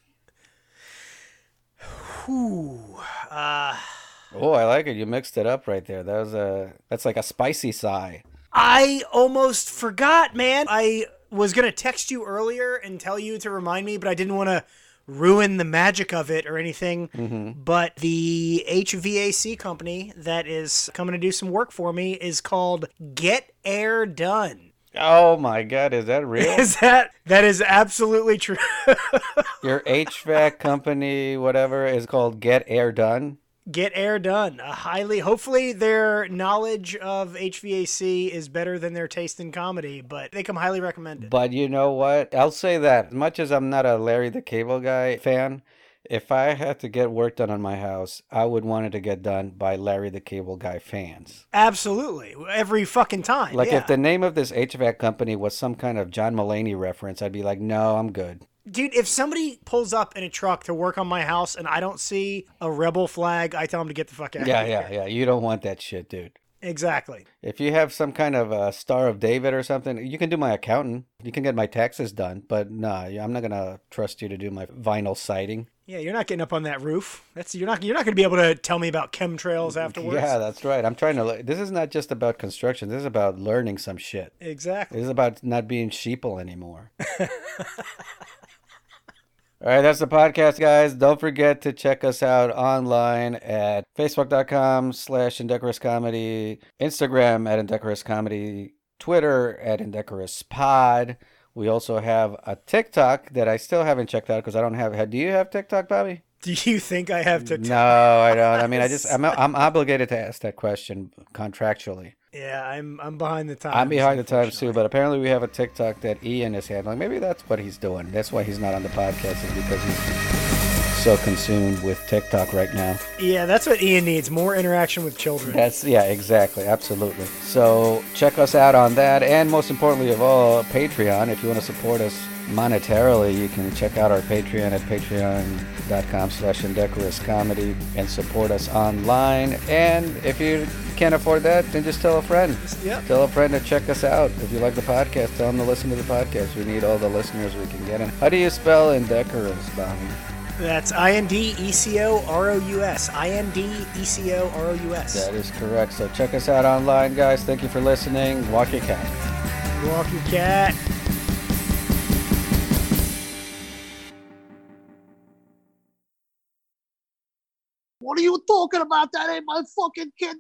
Whew. Uh, Oh, I like it. You mixed it up right there. That was a that's like a spicy sigh. I almost forgot, man. I was gonna text you earlier and tell you to remind me, but I didn't want to ruin the magic of it or anything. hmm But the HVAC company that is coming to do some work for me is called Get Air Done. Oh my God, is that real? Is that that is absolutely true? Your HVAC company, whatever, is called Get Air Done. Get Air Done. A highly, hopefully, their knowledge of HVAC is better than their taste in comedy, but they come highly recommended. But you know what? I'll say that as much as I'm not a Larry the Cable Guy fan, if I had to get work done on my house, I would want it to get done by Larry the Cable Guy fans. Absolutely, every fucking time. Like yeah. if the name of this HVAC company was some kind of John Mulaney reference, I'd be like, no, I'm good. Dude, if somebody pulls up in a truck to work on my house and I don't see a rebel flag, I tell them to get the fuck out. Yeah, yeah, yeah. You don't want that shit, dude. exactly. If you have some kind of a Star of David or something, you can do my accountant. You can get my taxes done, but nah, I'm not gonna trust you to do my vinyl siding. Yeah, you're not getting up on that roof. That's you're not you're not going to be able to tell me about chemtrails afterwards. Yeah, that's right. I'm trying to. This is not just about construction. This is about learning some shit. exactly. This is about not being sheeple anymore. All right, that's the podcast, guys. Don't forget to check us out online at facebook.com slash indecorous comedy, Instagram at indecorous comedy, Twitter at indecorous pod. We also have a TikTok that I still haven't checked out because I don't have. Do you have TikTok, Bobby? Do you think I have to? No, I don't. I mean, I just I'm I'm obligated to ask that question contractually. Yeah, I'm I'm behind the times. I'm behind the times too, but apparently we have a TikTok that Ian is handling. Maybe that's what he's doing. That's why he's not on the podcast, is because he's so consumed with TikTok right now. yeah, that's what Ian needs: more interaction with children. That's yeah, exactly, absolutely. So check us out on that, and most importantly of all, Patreon. If you want to support us monetarily, you can check out our Patreon at patreon.com slash indecorous comedy and support us online. And if you can't afford that, then just tell a friend. Yep. Tell a friend to check us out. If you like the podcast, tell them to listen to the podcast. We need all the listeners we can get. And how do you spell indecorous, Bobby? That's I N D E C O R O U S. I N D E C O R O U S. That is correct. So check us out online, guys. Thank you for listening. Walk your cat. Walk your cat. What are you talking about? That ain't my fucking kid.